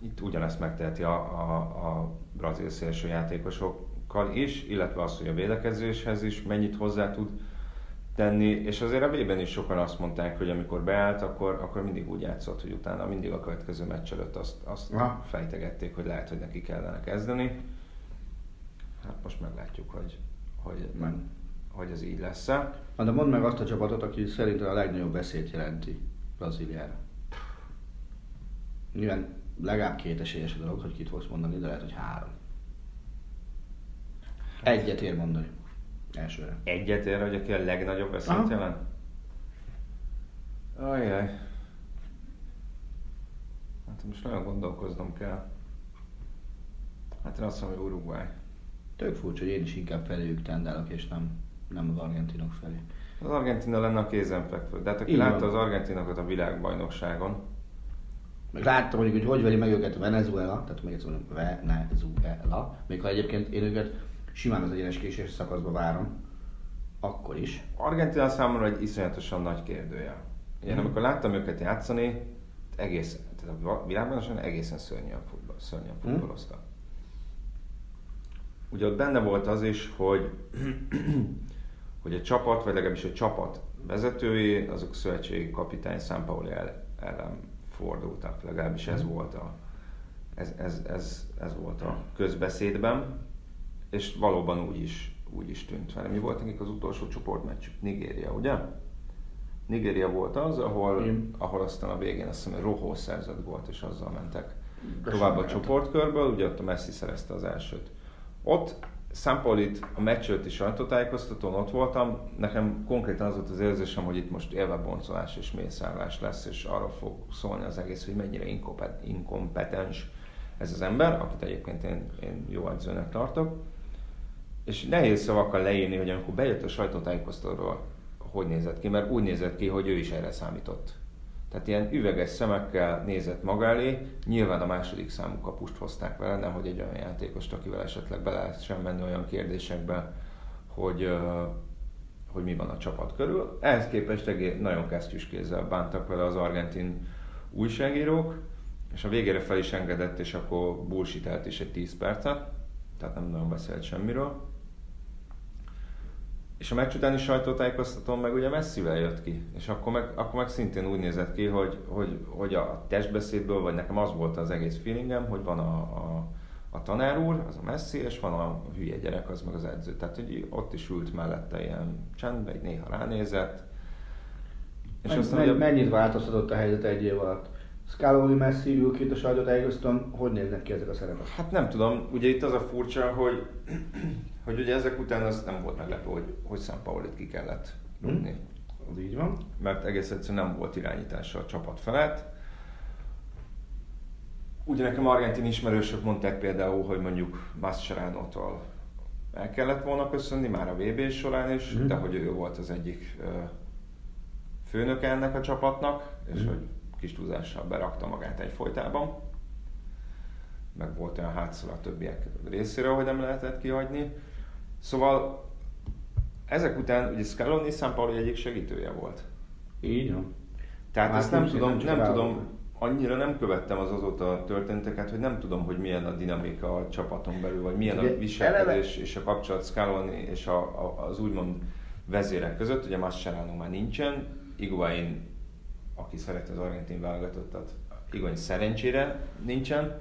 Itt ugyanezt megteheti a, a, a brazil szélső játékosokkal is, illetve az, hogy a védekezéshez is mennyit hozzá tud tenni, és azért a B-ben is sokan azt mondták, hogy amikor beállt, akkor, akkor mindig úgy játszott, hogy utána mindig a következő meccs előtt azt, azt Aha. fejtegették, hogy lehet, hogy neki kellene kezdeni. Hát most meglátjuk, hogy, hogy, Nem. Hogy ez így lesz-e. Na de mondd meg azt a csapatot, aki szerintem a legnagyobb veszélyt jelenti Brazíliára. Nyilván legalább két esélyes a dolog, hogy kit fogsz mondani, de lehet, hogy három. Egyet ér mondani. Elsőre. Egyet ér, hogy aki a legnagyobb veszélyt Aha. jelent? Ajjaj. Hát most nagyon gondolkoznom kell. Hát én azt mondom, hogy Uruguay. Tök furcsa, hogy én is inkább feléjük tendálok, és nem, nem az argentinok felé. Az Argentina lenne a kézenfekvő. De hát aki Így van. látta az argentinokat a világbajnokságon, Meg láttam mondjuk, hogy hogy veri meg őket Venezuela, tehát még egyszer mondom, Venezuela, még ha egyébként én őket simán az egyenes késés szakaszba várom, akkor is. Argentina számomra egy iszonyatosan nagy kérdője. Én Mhm. amikor láttam őket játszani, egész, tehát a világbajnokságon egészen szörnyen, futball, szörnyen Mhm. futballoztak. Ugye ott benne volt az is, hogy, hogy a csapat, vagy legalábbis a csapat vezetői, azok szövetségi kapitány Sampaoli el, ellen fordultak, legalábbis ez volt a, ez, ez, ez, ez volt a közbeszédben, és valóban úgy is, úgy is tűnt vele. Mi volt nekik az utolsó csoportmeccsük? Nigéria, ugye? Nigéria volt az, ahol, Igen. ahol aztán a végén azt hiszem, Rohó szerzett volt, és azzal mentek De tovább a csoportkörből, ugye ott a Messi szerezte az elsőt. Ott Szampolit a meccs előtti sajtótájékoztatón ott voltam, nekem konkrétan az volt az érzésem, hogy itt most élve boncolás és mészállás lesz, és arról fog szólni az egész, hogy mennyire inkompet- inkompetens ez az ember, akit egyébként én, én jó edzőnek tartok. És nehéz szavakkal leírni, hogy amikor bejött a sajtótájékoztatóról, hogy nézett ki, mert úgy nézett ki, hogy ő is erre számított. Tehát ilyen üveges szemekkel nézett maga elé, nyilván a második számú kapust hozták vele, nehogy egy olyan játékost, akivel esetleg bele lehessen menni olyan kérdésekbe, hogy, hogy mi van a csapat körül. Ehhez képest egész, nagyon kesztyűs kézzel bántak vele az argentin újságírók, és a végére fel is engedett, és akkor bullshitelt is egy 10 percet, tehát nem nagyon beszélt semmiről. És a meccs utáni sajtótájékoztatón meg ugye messzivel jött ki, és akkor meg, akkor meg szintén úgy nézett ki, hogy, hogy, hogy a testbeszédből, vagy nekem az volt az egész feelingem, hogy van a, a, a tanár úr, az a messzi, és van a hülye gyerek, az meg az edző. Tehát, hogy ott is ült mellette ilyen csendben, egy néha ránézett. És Men, aztán men, ugye, mennyit változtatott a helyzet egy év alatt? Scaloni, Messi ül itt a sajtótájékoztatón, hogy néznek ki ezek a szerepek? Hát nem tudom, ugye itt az a furcsa, hogy, hogy ugye ezek után az nem volt meglepő, hogy, hogy San Paulit ki kellett rúgni. Az így van. mert egész egyszerűen nem volt irányítása a csapat felett. Ugye nekem argentin ismerősök mondták például, hogy mondjuk Mascherano-tól el kellett volna köszönni már a VB során is, Mhm. de hogy ő volt az egyik ö, főnök ennek a csapatnak, és Mhm. hogy kis túlzással berakta magát egy folytában. Meg volt olyan hátszol a többiek részéről, hogy nem lehetett kihagyni. Szóval ezek után ugye Scaloni Pauli egyik segítője volt. Így van. Tehát Már ezt nem tudom, nem nem tudom, annyira nem követtem az azóta történteket, hogy nem tudom, hogy milyen a dinamika a csapaton belül, vagy milyen Ugye, a viselkedés és a kapcsolat Scaloni és a, a, az úgymond vezérek között. Ugye Mascherano már nincsen, Iguain, aki szereti az argentin válogatottat, Iguain szerencsére nincsen.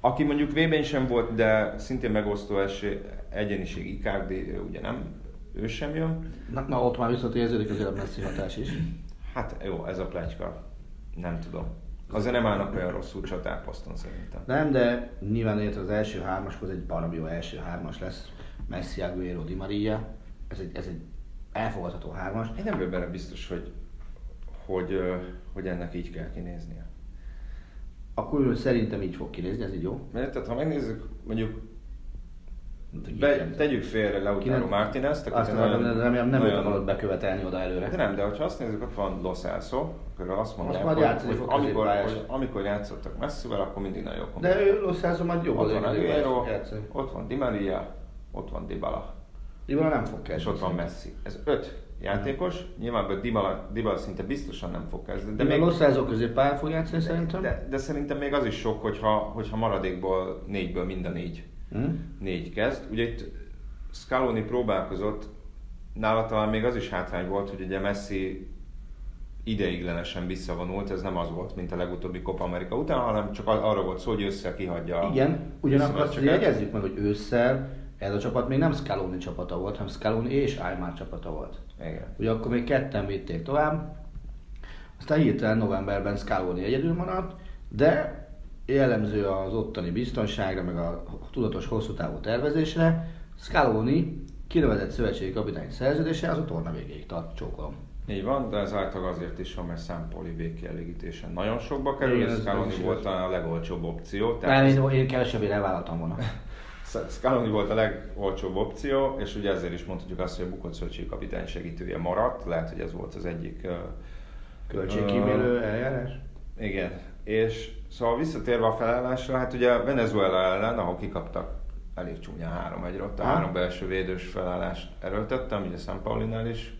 Aki mondjuk vb sem volt, de szintén megosztó esély, egyeniség Icardi, ugye nem, ő sem jön. Na, na ott már viszont érződik azért a messzi hatás is. Hát jó, ez a pletyka. Nem tudom. Azért nem állnak olyan rosszul csatárposzton szerintem. Nem, de nyilván érted az első hármashoz egy baromi jó első hármas lesz. Messi, Aguero, Di Maria. Ez egy, ez egy elfogadható hármas. Én nem vagyok benne biztos, hogy, hogy, hogy ennek így kell kinéznie. Akkor szerintem így fog kinézni, ez így jó. Mert tehát, ha megnézzük, mondjuk be, tegyük félre Lautaro Martinez-t, akit Azt nagyon- de remélem nem nagyon- őt akarod bekövetelni oda előre. De nem, de ha azt nézzük, ott van Los Elso, akkor azt mondják, hogy, hogy amikor, hogy amikor játszottak messzivel, akkor mindig nagyon jó De ő Los Angeles majd jó Ott van Aguero, ott van Di Maria, ott van Dybala. Dybala nem fog és kezdeni. ott van Messi. Ez öt játékos, nyilván Dybala, Dybala szinte biztosan nem fog kezdeni. De még Los Angeles középpályán fog játszani szerintem. de, de, szerintem még az is sok, hogyha, hogyha maradékból négyből mind a négy, Hm? négy kezd. Ugye itt Scaloni próbálkozott, nála talán még az is hátrány volt, hogy ugye Messi ideiglenesen visszavonult, ez nem az volt, mint a legutóbbi Copa America után, hanem csak arra volt szó, hogy össze kihagyja Igen, ugyanakkor azt jegyezzük meg, hogy ősszel ez a csapat még nem Scaloni csapata volt, hanem Scaloni és Aymar csapata volt. Igen. Ugye akkor még ketten vitték tovább, aztán hirtelen novemberben Scaloni egyedül maradt, de jellemző az ottani biztonságra, meg a tudatos hosszú távú tervezésre, Scaloni kinevezett szövetségi kapitány szerződése az a torna végéig tart, csókolom. Így van, de ez által azért is van, mert Számpoli végkielégítése nagyon sokba kerül, és Scaloni volt igaz. a legolcsóbb opció. Tehát ez- én, én kevesebbé elvállaltam volna. Scaloni volt a legolcsóbb opció, és ugye ezért is mondhatjuk azt, hogy a bukott szövetségi kapitány segítője maradt. Lehet, hogy ez volt az egyik... Költségkímélő eljárás? Igen. És szóval visszatérve a felállásra, hát ugye Venezuela ellen, ahol kikaptak elég csúnya 3 1 ott a három belső védős felállást erőltettem, ugye San Paulinál is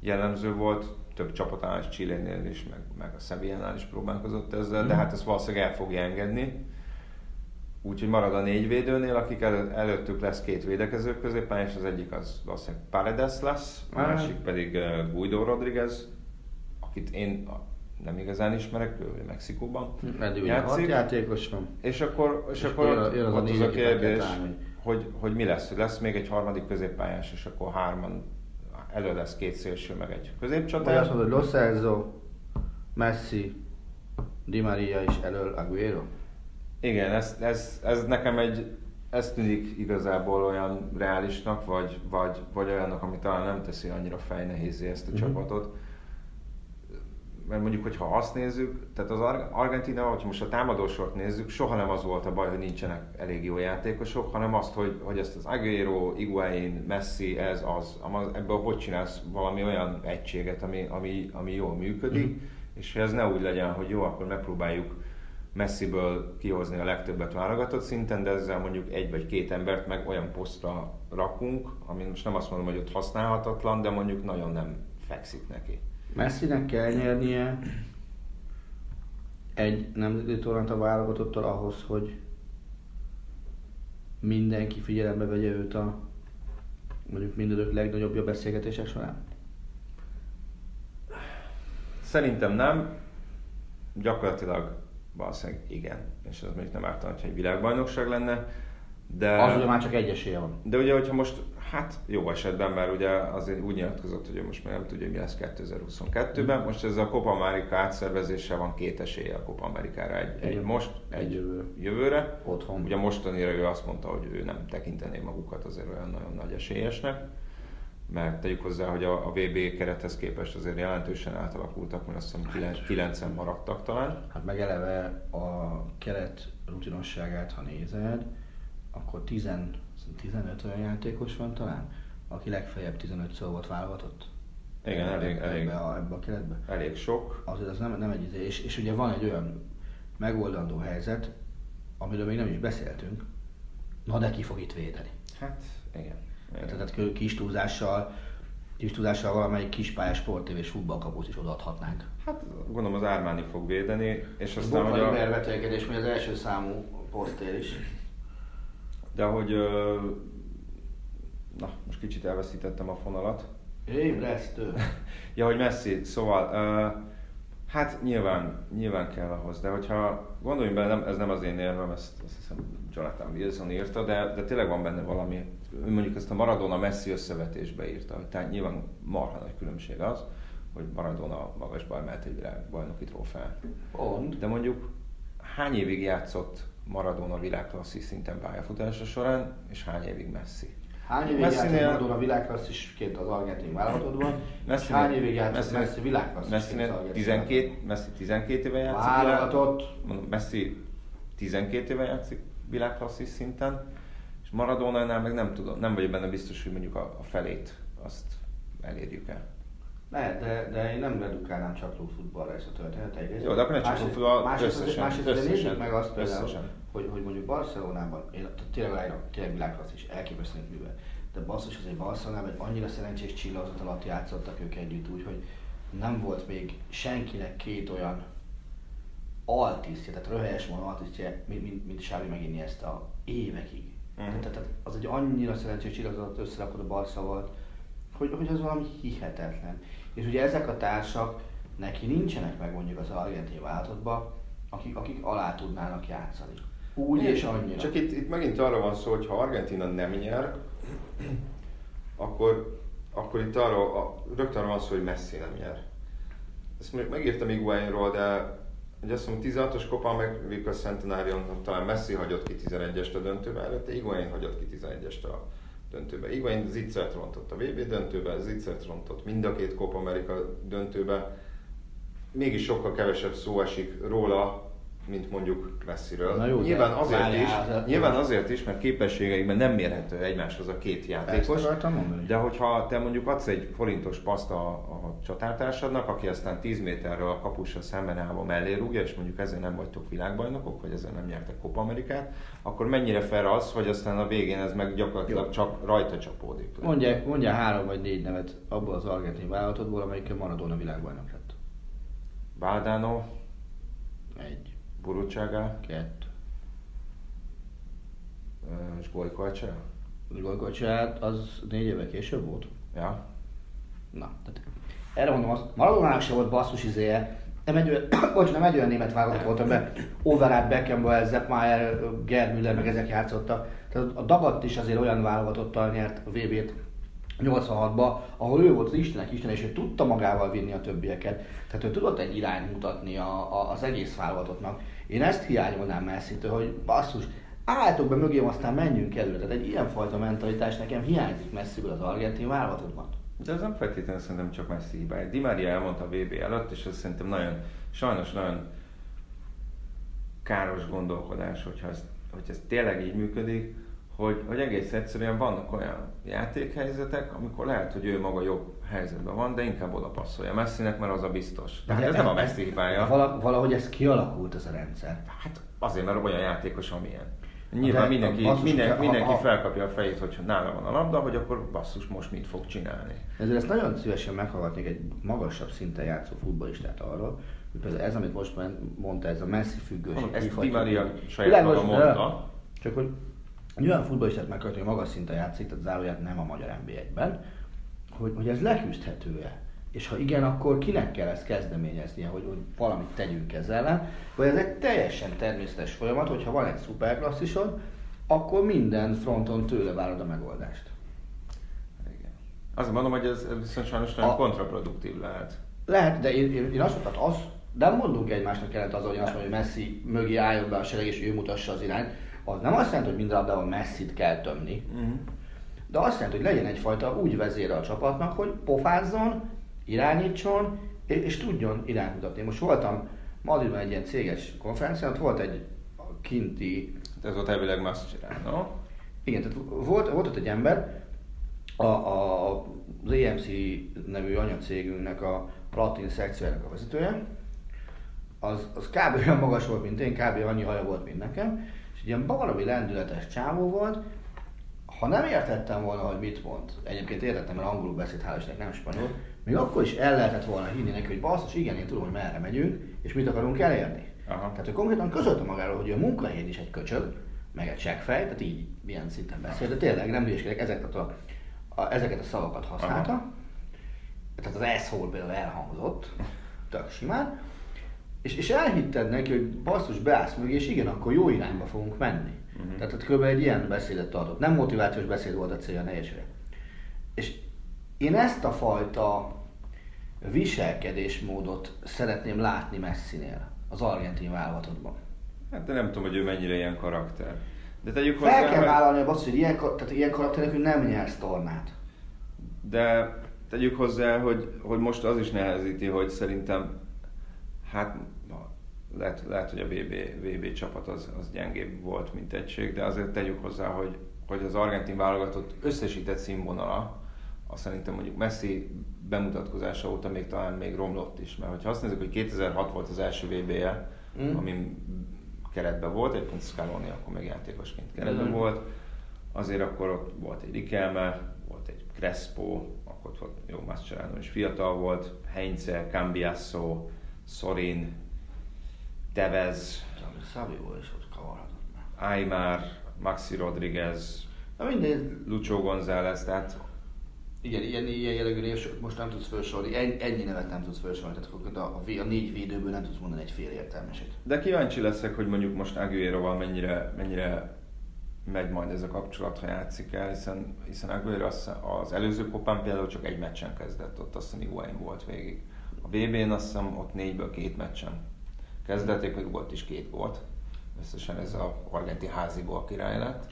jellemző volt, több csapatánál is, Chilénél is, meg, meg a Sevillánál is próbálkozott ezzel, de hát ezt valószínűleg el fogja engedni. Úgyhogy marad a négy védőnél, akik elő, előttük lesz két védekező középen, és az egyik az valószínűleg Paredes lesz, a másik pedig uh, Guido Rodriguez, akit én nem igazán ismerek, ő Mexikóban Eddig hat játékos van. és akkor, és És akkor jön jön az a ott az a kérdés, hogy, hogy mi lesz, hogy lesz még egy harmadik középpályás, és akkor hárman, elő lesz két szélső, meg egy Vagy középcsatár. azt mondod, hogy Los Elzo, Messi, Di Maria is elől Aguero? Igen, ez, ez, ez nekem egy, ez tűnik igazából olyan reálisnak, vagy, vagy, vagy olyannak, ami talán nem teszi annyira fejnehézé ezt a Mhm. csapatot. Mert mondjuk, hogyha azt nézzük, tehát az Ar- Argentina, hogyha most a támadósort nézzük, soha nem az volt a baj, hogy nincsenek elég jó játékosok, hanem azt, hogy, hogy ezt az Aguero, Higuain, Messi, ez az, ebből hogy csinálsz valami olyan egységet, ami, ami, ami jól működik, Mhm. és hogy ez ne úgy legyen, hogy jó, akkor megpróbáljuk Messiből kihozni a legtöbbet válogatott szinten, de ezzel mondjuk egy vagy két embert meg olyan posztra rakunk, ami most nem azt mondom, hogy ott használhatatlan, de mondjuk nagyon nem fekszik neki. Messinek kell nyernie egy nemzeti tornát a válogatottól ahhoz, hogy mindenki figyelembe vegye őt a mondjuk mindegyik legnagyobb beszélgetések során? Szerintem nem, gyakorlatilag valószínűleg igen, és ez még nem ártana, ha egy világbajnokság lenne, de... Az ugye már csak egy esélye van. De ugye, hogyha most, hát jó esetben, mert ugye azért úgy nyilatkozott, hogy most már nem tudja, hogy mi lesz 2022-ben. Most ez a Copa America átszervezése van két esélye a Copa Amerikára. Egy, egy most, egy, Egy jövő. jövőre. Otthon. Ugye mostanira ő azt mondta, hogy ő nem tekintené magukat azért olyan nagyon nagy esélyesnek. Mert tegyük hozzá, hogy a, a VB kerethez képest azért jelentősen átalakultak, mert azt hiszem 9, 9 maradtak talán. Hát meg eleve a keret rutinosságát, ha nézed, akkor 10, 15 olyan játékos van talán, aki legfeljebb 15 szó volt válogatott. Igen, elég, elég, ebbe, a, ebbe a keretbe. elég sok. Azért az nem, nem egy izé, és, és ugye van egy olyan megoldandó helyzet, amiről még nem is beszéltünk, na de ki fog itt védeni? Hát, igen. igen. Tehát kö- kis túlzással, kis túlzással valamelyik kispályás sportév és futballkaput is odaadhatnánk. Hát gondolom az Ármáni fog védeni, és aztán, Aztán, hogy a, a... vetélkedés, mi az első számú posztér is. De hogy, na, most kicsit elveszítettem a fonalat. Ébresztő. Ja, hogy Messi, szóval, hát nyilván, nyilván kell ahhoz, de hogyha gondoljunk bele, nem, ez nem az én érvem, ezt azt hiszem Jonathan Wilson írta, de, de tényleg van benne valami, ő mondjuk ezt a Maradona-Messi összevetésbe írta, tehát nyilván marha nagy különbség az, hogy Maradona magasba emelt egy világbajnoki trófeát. Pont. De mondjuk hány évig játszott Maradona világklasszis szinten pályafutása során, és hány évig Messi? Hány évig Messinél- játszott Maradona világklasszisként az argentin válogatottban, és hány évig játszott Messi- világklasszisként az argentin 12, Messi 12 éve játszik. Válogatott. világ- Messi 12 éve játszik világklasszis szinten, és Maradona-nál meg nem tudom, nem vagyok benne biztos, hogy mondjuk a, a felét azt elérjük el. Lehet, de, de én nem redukálnám csak futballra ezt a történetet egyrészt. Jó, de akkor ne csak Másrészt- futball, másrészt, összesen, Másrészt, összesen, nézzük meg azt például, összesen. hogy, hogy mondjuk Barcelonában, én tényleg aláírom, tényleg világklasszis, elképesztően művel. De basszus azért Barcelonában egy annyira szerencsés csillagzat alatt játszottak ők együtt úgy, hogy nem volt még senkinek két olyan altisztja, tehát röhelyes van altisztja, mint, mint, mint Xavi meg Iniesta évekig. Mhm. Tehát, tehát, az egy annyira szerencsés csillagzat alatt összerakott a Barca volt, hogy, hogy az valami hihetetlen. És ugye ezek a társak neki nincsenek meg mondjuk az argentin váltottba, akik, akik alá tudnának játszani. Úgy és annyira. Csak itt, itt megint arra van szó, hogy ha Argentina nem nyer, akkor, akkor itt arra, a, rögtön arra van szó, hogy Messi nem nyer. Ezt még megírtam Iguainról, de ugye azt mondom, 16-os Copa America Centenarion talán Messi hagyott ki 11-est a döntőbe, előtte Iguain hagyott ki 11-est a döntőbe. Iguain zicsert rontott a VB döntőbe, zicsert rontott mind a két Copa America döntőbe. Mégis sokkal kevesebb szó esik róla, mint mondjuk Messiről. Na jó, nyilván, azért várjál, is, de- nyilván azért is, mert képességeikben nem mérhető egymáshoz a két játékos. De hogyha te mondjuk adsz egy forintos paszt a, a csatártársadnak, aki aztán 10 méterről a kapussal szemben állva mellé rúgja, és mondjuk ezzel nem vagytok világbajnokok, vagy ezzel nem nyertek Copa Amerikát, akkor mennyire fair az, hogy aztán a végén ez meg gyakorlatilag Jó. csak rajta csapódik. Mondja, mondja három vagy négy nevet abból az argentin válogatottból, amelyikkel Maradona világbajnok lett. Valdano, Burucsága kettő. és Golykolcsa. Golgocsát az négy éve később volt? Ja. Na, tehát erre mondom azt, Maradonának se volt basszus izéje, nem egy olyan, bocs, nem egy olyan német válogatott volt, amiben Overard, Beckenbauer, Zeppmeier, Gerd Müller, meg ezek játszottak. Tehát a Dagat is azért olyan válogatottal nyert a VB-t 86-ba, ahol ő volt az Istenek Isten, és ő tudta magával vinni a többieket. Tehát ő tudott egy irányt mutatni a, a, az egész válogatottnak. Én ezt hiányolnám messzitől, hogy basszus, álltok be mögém, aztán menjünk előre. Tehát egy ilyenfajta mentalitás nekem hiányzik messziből az argentin válogatottban. De ez nem feltétlenül szerintem csak Messi hibája. Di Maria elmondta a VB előtt, és ez szerintem nagyon, sajnos nagyon káros gondolkodás, hogyha ez, hogy ez tényleg így működik, hogy, hogy egész egyszerűen vannak olyan játékhelyzetek, amikor lehet, hogy ő maga jobb helyzetben van, de inkább oda passzolja Messinek, mert az a biztos. Tehát ez nem a Messi hibája. Vala, valahogy ez kialakult ez a rendszer. Hát azért, mert olyan játékos, amilyen. Nyilván De mindenki, basszus, minden, hogyha- mindenki ha- ha- felkapja a fejét, hogy nála van a labda, hogy akkor basszus, most mit fog csinálni. Ezért ezt nagyon szívesen meghallgatnék egy magasabb szinten játszó futballistát arról, hogy például ez, amit most mondta, ez a messzi függőség. Ezt Di Maria saját maga mondta. Csak hogy egy olyan futballistát meghallgatni, hogy magas szinten játszik, tehát záróját nem a magyar NB1-ben, hogy, hogy ez leküzdhető-e. És ha igen, akkor kinek kell ezt kezdeményeznie, hogy, hogy valamit tegyünk ezzel ellen, vagy ez egy teljesen természetes folyamat, hogyha van egy szuperklasszisod, akkor minden fronton tőle várod a megoldást. Igen. Azt mondom, hogy ez viszont sajnos nagyon A- kontraproduktív lehet. Lehet, de én, én, én azt mondtam, az, nem mondunk egymásnak ellent az, hogy azt mondja, hogy Messi mögé álljon be a sereg, és ő mutassa az irányt. Az nem azt jelenti, hogy minden labdában Messit kell tömni, Uh-huh. de azt jelenti, hogy legyen egyfajta úgy vezére a csapatnak, hogy pofázzon, irányítson, és, és tudjon irányt mutatni. Most voltam Madridban egy ilyen céges konferencián, ott volt egy kinti Ez volt elvileg Mascherano. igen, tehát volt, volt ott egy ember, a, a, az EMC nevű anyacégünknek a latin szekciójának a vezetője, az, az kb. olyan magas volt, mint én, kb. annyi haja volt, mint nekem, ilyen valami lendületes csávó volt, ha nem értettem volna, hogy mit mond, egyébként értettem, mert angolul beszélt, hál' Istennek, nem spanyol, még akkor is el lehetett volna hinni neki, hogy basszus, igen, én tudom, hogy merre megyünk, és mit akarunk elérni. Aha. Tehát ő konkrétan közölte magáról, hogy a munkahelyén is egy köcsög, meg egy seggfej, tehát így milyen szinten beszél, de tényleg nem hülyeskedek, ezeket a, a, ezeket a szavakat használta. Aha. Tehát az eszhol például elhangzott, tök simán. És, és elhitted neki, hogy basszus, beállsz mögé, és igen, akkor jó irányba fogunk menni. Uh-huh. Tehát ott kb. egy ilyen beszédet tartott. Nem motivációs beszéd volt a célja, ne értsd. És én ezt a fajta viselkedésmódot szeretném látni Messinél, az argentin válogatottban. Hát de nem tudom, hogy ő mennyire ilyen karakter. De tegyük Fel kell hogy- vállalni a basszus, hogy ilyen, tehát ilyen karakterek nem nyersz tornát. De tegyük hozzá, hogy, hogy most az is nehezíti, hogy szerintem, hát lehet, lehet hogy a VB, VB csapat az, az gyengébb volt, mint egység, de azért tegyük hozzá, hogy, hogy az argentin válogatott összesített színvonala, azt szerintem mondjuk Messi bemutatkozása óta még talán még romlott is, mert ha azt nézzük, hogy 2006 volt az első VB-je, mm. amin keretben volt, egyébként Scaloni akkor még játékosként keretben Mm. volt, azért akkor ott volt egy Rikelme, volt egy Crespo, akkor ott volt jó Mascherano is fiatal volt, Heinze, Cambiasso, Sorin, Tevez, Szabiból is ott kavarhatott már. Aymar, Maxi Rodriguez, Na mindegy, Lucho González, tehát igen, ilyen, ilyen jellegű név most nem tudsz felsorolni, ennyi, ennyi nevet nem tudsz felsorolni, tehát akkor a, a, a négy védőből nem tudsz mondani egy fél értelmeset. De kíváncsi leszek, hogy mondjuk most Aguero-val mennyire, mennyire megy majd ez a kapcsolat, ha játszik el, hiszen, hiszen Aguero az, az előző kopán például csak egy meccsen kezdett, ott azt hiszem volt végig. A VB-n azt hiszem ott négyből két meccsen kezdették, még volt is két gólt. Összesen ez a argentin háziból király lett.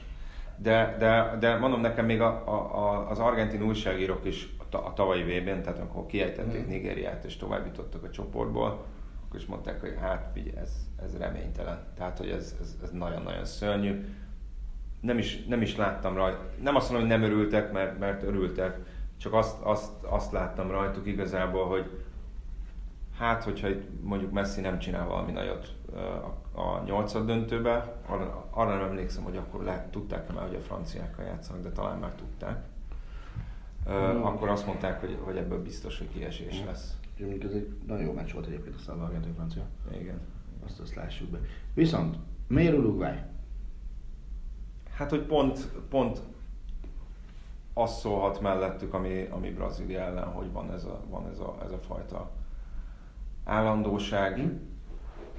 De, de, de mondom nekem még a, a, az argentin újságírók is a, ta- a tavalyi VB-n, tehát amikor kiejtették Mhm. Nigériát és tovább jutottak a csoportból, akkor is mondták, hogy hát figyelj, ez, ez reménytelen. Tehát, hogy ez, ez, ez nagyon-nagyon szörnyű. Nem is, nem is láttam rajta, nem azt mondom, hogy nem örültek, mert, mert örültek, csak azt, azt, azt láttam rajtuk igazából, hogy hát, hogyha itt mondjuk Messi nem csinál valami nagyot a, a nyolcad döntőbe, arra, arra nem emlékszem, hogy akkor lehet, tudták-e már, hogy a franciákkal játszanak, de talán már tudták. Mm. akkor azt mondták, hogy, hogy ebből biztos, hogy kiesés lesz. És mondjuk ez egy nagyon jó meccs volt egyébként a argentin francia. Igen. Azt, azt lássuk be. Viszont, miért Uruguay? Hát, hogy pont, pont az szólhat mellettük, ami, ami Brazília ellen, hogy van ez a, van ez a, ez a fajta állandóság. Hm?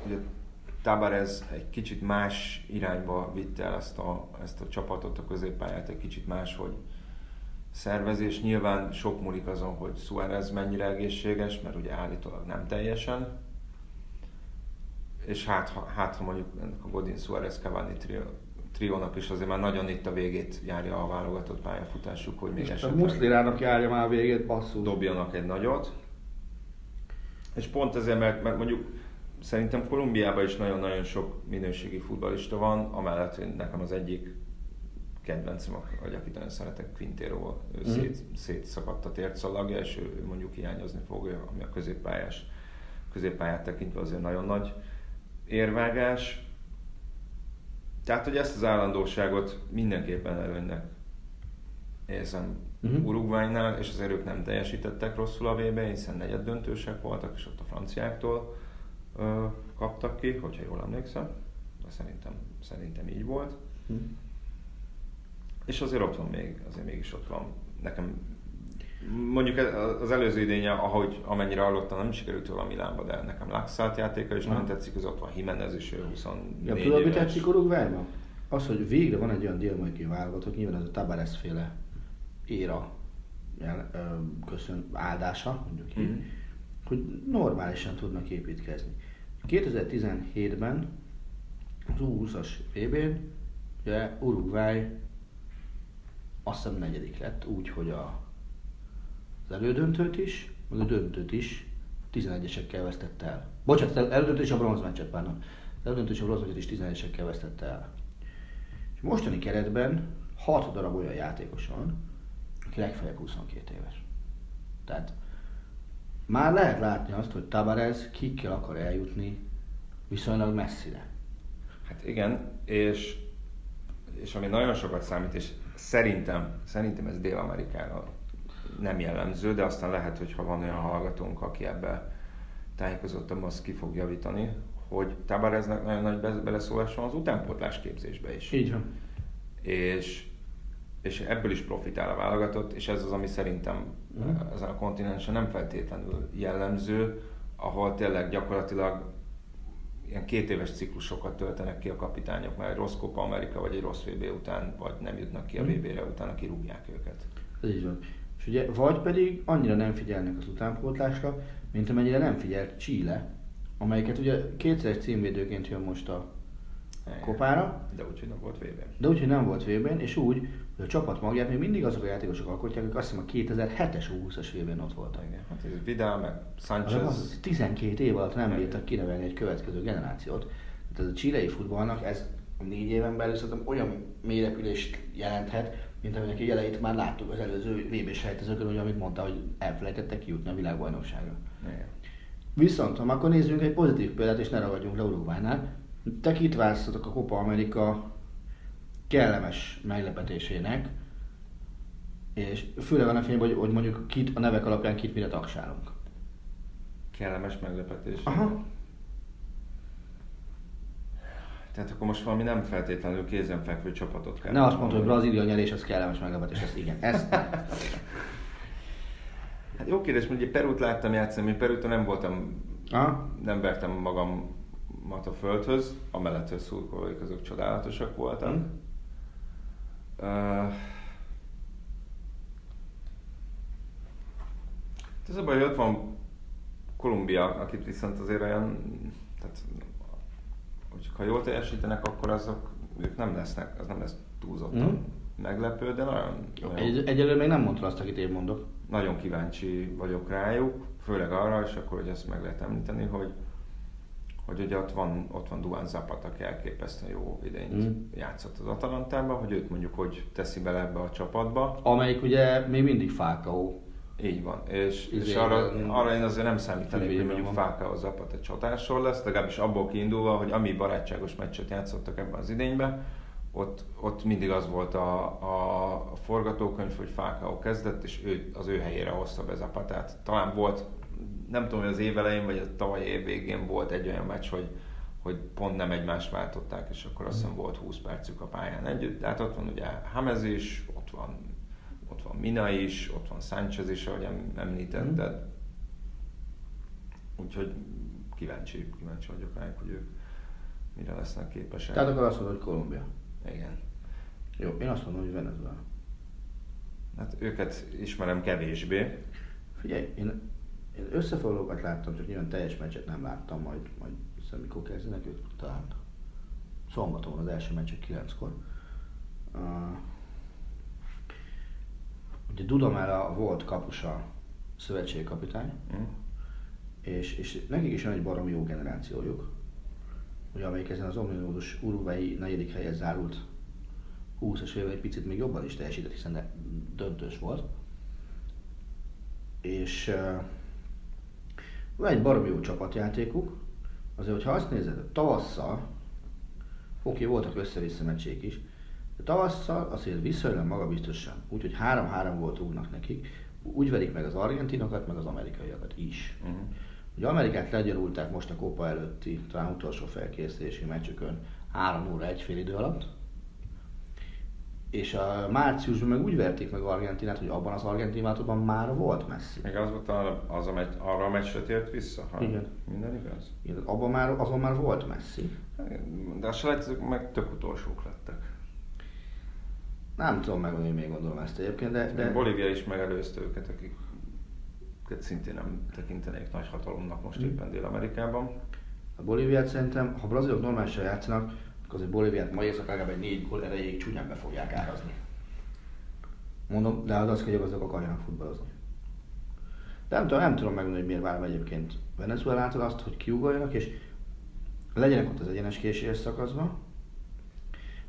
Ugye Tabarez egy kicsit más irányba vitte el ezt a, ezt a csapatot, a középpályát egy kicsit máshogy szervezés. Nyilván sok múlik azon, hogy Suárez mennyire egészséges, mert ugye állítólag nem teljesen. És hát, ha, hát, ha mondjuk ennek a Godin Suárez Cavani trio, triónak is azért már nagyon itt a végét járja a válogatott pályafutásuk, hogy még És a esetleg Muszlirának járja már a végét, basszus. dobjanak egy nagyot. És pont ezért, mert, mert mondjuk szerintem Kolumbiában is nagyon-nagyon sok minőségi futballista van, amellett, hogy nekem az egyik kedvencem, vagy akit nagyon szeretek, Quintero, ő Mhm. szét, szétszakadt a tércszalagja, és ő, ő mondjuk hiányozni fogja, ami a középpályás, középpályát tekintve azért nagyon nagy érvágás. Tehát, hogy ezt az állandóságot mindenképpen előnynek érzem. Uh-huh. Uruguaynál, és azért ők nem teljesítettek rosszul a vb hiszen negyed döntősek voltak, és ott a franciáktól ö, kaptak ki, hogyha jól emlékszem, de szerintem, szerintem így volt. Hm. És azért ott van még, azért mégis ott van. Nekem mondjuk az előző idénye, ahogy amennyire hallottam, nem sikerült jól a Milánba, de nekem Laxalt játéka is nagyon tetszik, az ott van Jimenez is, ő 24 Ja, tudod, mi tetszik Uruguayban? Az, hogy végre van egy olyan dél válogatott, nyilván ez a Tabarez féle éra jel, ö, köszön áldása, mondjuk így, Mhm. hogy normálisan tudnak építkezni. 2017-ben az U20-as EB-n ugye Uruguay azt hiszem negyedik lett, úgy, hogy a, az elődöntőt is, meg a döntőt is 11-esekkel vesztette el. Bocsánat, az elődöntő és a bronzmeccset, pardon. Az elődöntő és a bronzmeccset is 11-esekkel vesztette el. És mostani keretben 6 darab olyan játékos van, legfeljebb 22 éves. Tehát már lehet látni azt, hogy Tabarez kikkel akar eljutni viszonylag messzire. Hát igen, és, és ami nagyon sokat számít, és szerintem, szerintem ez Dél-Amerikára nem jellemző, de aztán lehet, hogy ha van olyan hallgatónk, aki ebbe tájékozottam, az ki fog javítani, hogy Tabareznek nagyon nagy beleszólás van az utánpótlás képzésbe is. Így van. És, és ebből is profitál a válogatott, és ez az, ami szerintem mm. ezen a kontinensen nem feltétlenül jellemző, ahol tényleg gyakorlatilag ilyen két éves ciklusokat töltenek ki a kapitányok, mert egy rossz Copa Amerika vagy egy rossz VB után, vagy nem jutnak ki a mhm. VB-re, utána kirúgják őket. Ez így van. És ugye, vagy pedig annyira nem figyelnek az utánpótlásra, mint amennyire nem figyelt Chile, amelyiket ugye kétszeres címvédőként jön most a kopára. De úgy, hogy nem volt vb De úgy, hogy nem volt vb és úgy, hogy a csapat magját még mindig azok a játékosok alkotják, akik azt hiszem a 2007-es 20-as vb ott voltak. Igen, hát ez Vidal, meg Sanchez. Az, 12 év alatt nem bírtak kinevelni egy következő generációt. Tehát a csilei futballnak ez a négy éven belül szerintem olyan mélyrepülést jelenthet, mint aminek egy elejét már láttuk az előző VB-s helyezőkön, hogy amit mondta, hogy elfelejtettek kijutni a világbajnokságra. Igen. Viszont, ha akkor nézzünk egy pozitív példát, és ne ragadjunk le Uruguaynál, te kit választotok a Copa Amerika kellemes meglepetésének, és főleg a fényben, hogy, hogy mondjuk kit, a nevek alapján kit mire tagsálunk. Kellemes meglepetés. Aha. Tehát akkor most valami nem feltétlenül kézenfekvő csapatot kell. Ne azt mondta, hogy Brazília nyerés, az kellemes meglepetés, ez igen. Ezt Hát jó kérdés, ugye Perút láttam játszani, én Perúton nem voltam, Aha. nem vertem magamat a földhöz, amellett, hogy szurkolóik azok csodálatosak voltak. Mm. Uh, ez a baj, hogy ott van Kolumbia, akit viszont azért olyan, tehát hogy ha jól teljesítenek, akkor azok, ők nem lesznek, az nem lesz túlzottan mm. meglepő, de nagyon... nagyon... Egy, egyelőre még nem mondta azt, akit én mondok. Nagyon kíváncsi vagyok rájuk, főleg arra, és akkor, hogy ezt meg lehet említeni, hogy hogy ugye ott van, ott van Duan Zapat, aki elképesztően jó idényt mm. játszott az Atalantában, hogy őt mondjuk hogy teszi bele ebbe a csapatba. Amelyik ugye még mindig Fákaó. Így van, és, és arra, arra én azért nem számítanék, hogy mondjuk Fákaó Zapat egy csatásról lesz, legalábbis abból kiindulva, hogy ami barátságos meccset játszottak ebben az idényben, ott, ott mindig az volt a, a, a forgatókönyv, hogy Fákaó kezdett, és ő, az ő helyére hozta be Zapatát. Talán volt nem tudom, hogy az év elején vagy a tavaly év végén volt egy olyan meccs, hogy, hogy pont nem egymást váltották, és akkor azt hiszem volt 20 percük a pályán együtt. Tehát ott van ugye Hamez is, ott van, ott van Mina is, ott van Sánchez is, ahogy említetted. Mm. Úgyhogy kíváncsi, kíváncsi vagyok rájuk, hogy ők mire lesznek képesek. Tehát akkor azt mondod, hogy Kolumbia. Igen. Jó, én azt mondom, hogy Venezuela. Hát őket ismerem kevésbé. Figyelj, én én összefoglalókat láttam, csak nyilván teljes meccset nem láttam, majd, majd hiszem, mikor kezdenek ők, talán szombaton az első meccs 9-kor. Uh, ugye Dudamára volt kapusa szövetségkapitány, mm. és, és nekik is van egy baromi jó generációjuk, ugye amelyik ezen az ominózus Uruguay negyedik helyen zárult 20-as évvel egy picit még jobban is teljesített, hiszen döntős volt. És uh, van egy baromi jó csapatjátékuk, azért, hogyha azt nézed, tavasszal, oké, voltak össze-vissza meccsék is, de tavasszal azért viszonylag magabiztosan, úgyhogy 3-3 volt úrnak nekik, úgy verik meg az argentinokat, meg az amerikaiakat is. Uh-huh. Ugye Amerikát legyarulták most a Copa előtti, talán utolsó felkészülési meccsükön 3 óra egy fél idő alatt, és a márciusban meg úgy verték meg Argentinát, hogy abban az argentin váltóban már volt Messi. Meg az volt az a meccs, arra a meccsre tért vissza, ha Igen. minden igaz? Igen, abban már, azon már volt Messi. De a selejtezők meg tök utolsók lettek. Nem tudom meg, hogy még gondolom ezt egyébként, de... de... Bolívia is megelőzte őket, akik szintén nem tekintenék nagy hatalomnak most mm. éppen Dél-Amerikában. A Bolíviát szerintem, ha brazilok normálisan játszanak, azért Bolíviát ma éjszaka legalább egy négy gól erejéig csúnyán be fogják árazni. Mondom, de az az, hogy azok akarjanak futballozni. De nem tudom, nem tudom megmondani, hogy miért várom egyébként Venezuelától azt, hogy kiugoljanak, és legyenek ott az egyenes késés szakaszban.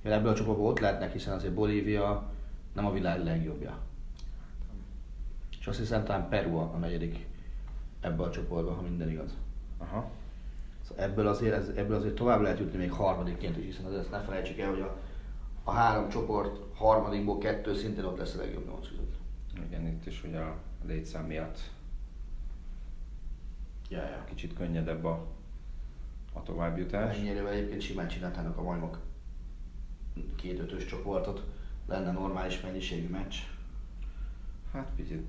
Mert ebből a csoportból ott lehetnek, hiszen azért Bolívia nem a világ legjobbja. És azt hiszem talán Peru a negyedik ebből a csoportban, ha minden igaz. Aha. Ebből azért, ez, ebből azért tovább lehet jutni még harmadikként is, hiszen azért ezt ne felejtsük el, hogy a, a három csoport harmadikból kettő szintén ott lesz a legjobb nyolc között. Igen, itt is ugye a létszám miatt Ja, ja. kicsit könnyedebb a, a továbbjutás. Ennyire egyébként simán csinálhatnak a majmok két ötös csoportot, lenne normális mennyiségű meccs. Hát figyelj,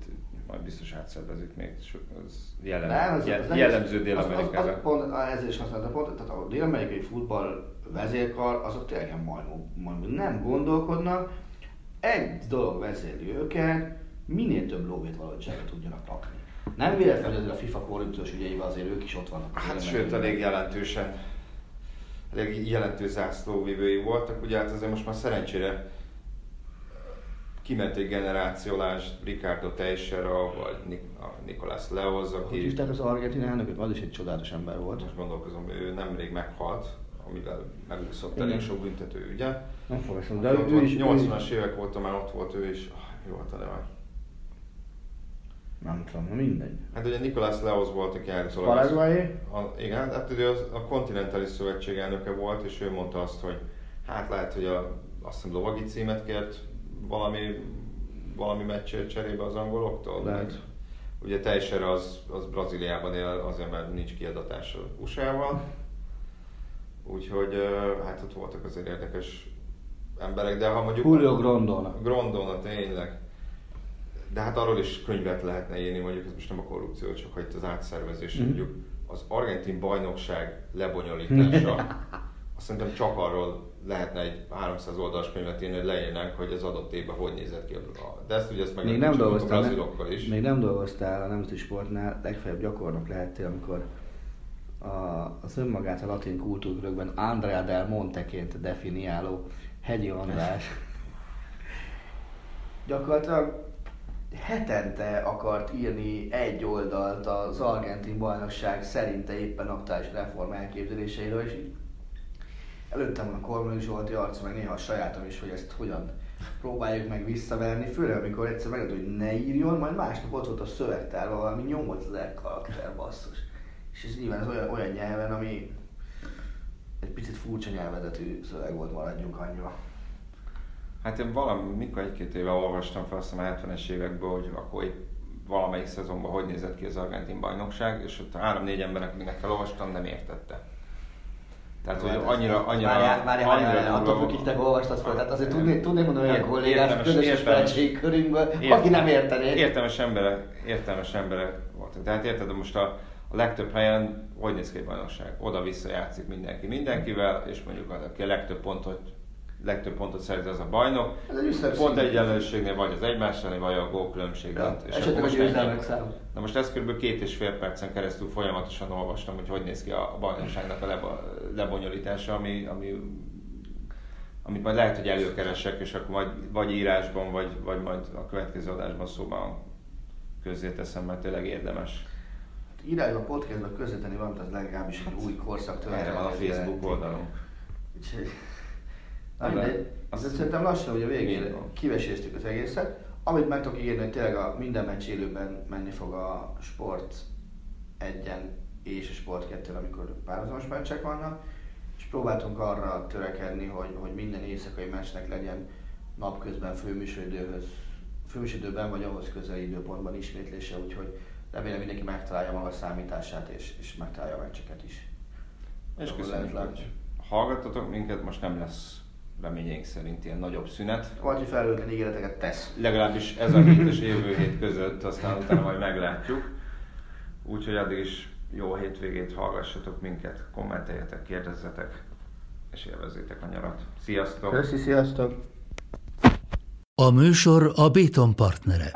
majd biztos átszervezik még, az, jelen, Nem, az, je- az jellemző az, az, az, pont, ezért is használta pont, tehát a dél-amerikai futball vezérkar, azok tényleg majmok, majmok, nem gondolkodnak. Egy dolog vezérli őket, minél több lóvét valóságot tudjanak rakni. Nem véletlen, hogy azért a FIFA korrupciós ügyeivel azért ők is ott vannak. Hát sőt, elég jelentősen, elég jelentős zászlóvivői voltak, ugye hát azért most már szerencsére kiment egy generációs Ricardo Teixeira, vagy Nik- a Nicolás Leoz, Hogy aki hívták az argentin elnököt? Az is egy csodálatos ember volt. most gondolkozom, ő nemrég meghalt, amivel megúszott elég sok büntető ügye. Nem fogom De de ő, ő is, ő is, 80-as évek volt, már ott volt ő is. Ah, mi volt a neve? nem tudom, na mindegy. Hát ugye Nicolás Leoz volt, aki állítólag... Paraguay, igen, hát ugye az, a Kontinentális Szövetség elnöke volt, és ő mondta azt, hogy hát lehet, hogy a, azt hiszem lovagi címet kért valami, valami meccsért cserébe az angoloktól. Lehet. Ugye teljesen az, az Brazíliában él, azért mert nincs kiadatása USA-val. Úgyhogy hát ott voltak azért érdekes emberek, de ha mondjuk... Julio Grondona. Grondona, tényleg. De hát arról is könyvet lehetne írni, mondjuk ez most nem a korrupció, csak hogy itt az átszervezés, Mhm. mondjuk az argentin bajnokság lebonyolítása, azt szerintem csak arról lehetne egy 300 oldalas könyvet írni, hogy leírnánk, hogy az adott évben hogy nézett ki a De ezt ugye ezt meg Még nem, csinálni a dolgoztál, brazilokkal is. még nem dolgoztál a nemzeti sportnál, legfeljebb gyakornok lehettél, amikor a, az önmagát a latin kultúrkörökben Andrea del Monteként definiáló Hegyi András gyakorlatilag hetente akart írni egy oldalt az argentin bajnokság szerinte éppen aktuális reform elképzeléseiről, és így előttem van a Kormányi Zsolti arc, meg néha a sajátom is, hogy ezt hogyan próbáljuk meg visszaverni, főleg amikor egyszer megadod, hogy ne írjon, majd másnap ott volt a szövegtárban valami 8000 karakter basszus. És ez nyilván az olyan, olyan nyelven, ami egy picit furcsa nyelvezetű szöveg volt, maradjunk annyiba. Hát én valami, mikor egy-két éve olvastam fel, azt a 70-es évekből, hogy akkor épp valamelyik szezonban hogy nézett ki az argentin bajnokság, és ott három-négy embernek, akinek felolvastam, nem értette. Tehát, hogy annyira, annyira, Várjál, várjál, annyira várjál, attól függ, kit te olvastad fel. Tehát azért tudnék, tudnék mondani olyan kollégás értelmes- közös értelmes- ismeretség körünkből, Ért- aki nem értené. Értelmes emberek, értelmes emberek voltak. Tehát érted, de most a, a legtöbb helyen hogy néz ki egy bajnokság? Oda-vissza játszik mindenki mindenkivel, és mondjuk az, aki a legtöbb pontot legtöbb pontot szerez az a bajnok. Ez egy Pont egyenlőségnél vagy az egymás elleni, vagy a gólkülönbség Ja, esetleg a győzelmek száma. Na most ezt kb. két és fél percen keresztül folyamatosan olvastam, hogy hogy néz ki a bajnokságnak a lebo- lebonyolítása, ami, ami amit majd lehet, hogy előkeresek, és akkor majd vagy írásban, vagy, vagy majd a következő adásban szóban közzéteszem, mert tényleg érdemes. Írásban, podcastban közvetlenül valamit, az legalábbis egy új korszak Erre van a Facebook oldalunk. Úgyhogy... De- mindegy, azt- azt szerintem lassan, hogy a van. kiveséztük az egészet. Amit meg tudok ígérni, hogy tényleg a minden meccs élőben menni fog a Sport 1-en és a Sport 2 amikor párhuzamos meccsek vannak. És próbáltunk arra törekedni, hogy, hogy minden éjszakai meccsnek legyen napközben főműsoridőhöz, főműsoridőben vagy ahhoz közeli időpontban ismétlése, úgyhogy remélem mindenki megtalálja maga számítását és, és megtalálja a meccseket is. És köszönjük, hogy hallgattatok minket, most nem lesz reményeink szerint ilyen nagyobb szünet. Vagy felülten ígéreteket tesz. Legalábbis ez a hét és jövő hét között, aztán utána majd meglátjuk. Úgyhogy addig is jó hétvégét, hallgassatok minket, kommenteljetek, kérdezzetek, és élvezzétek a nyarat. Sziasztok! Köszi, sziasztok! A műsor a Béton partnere.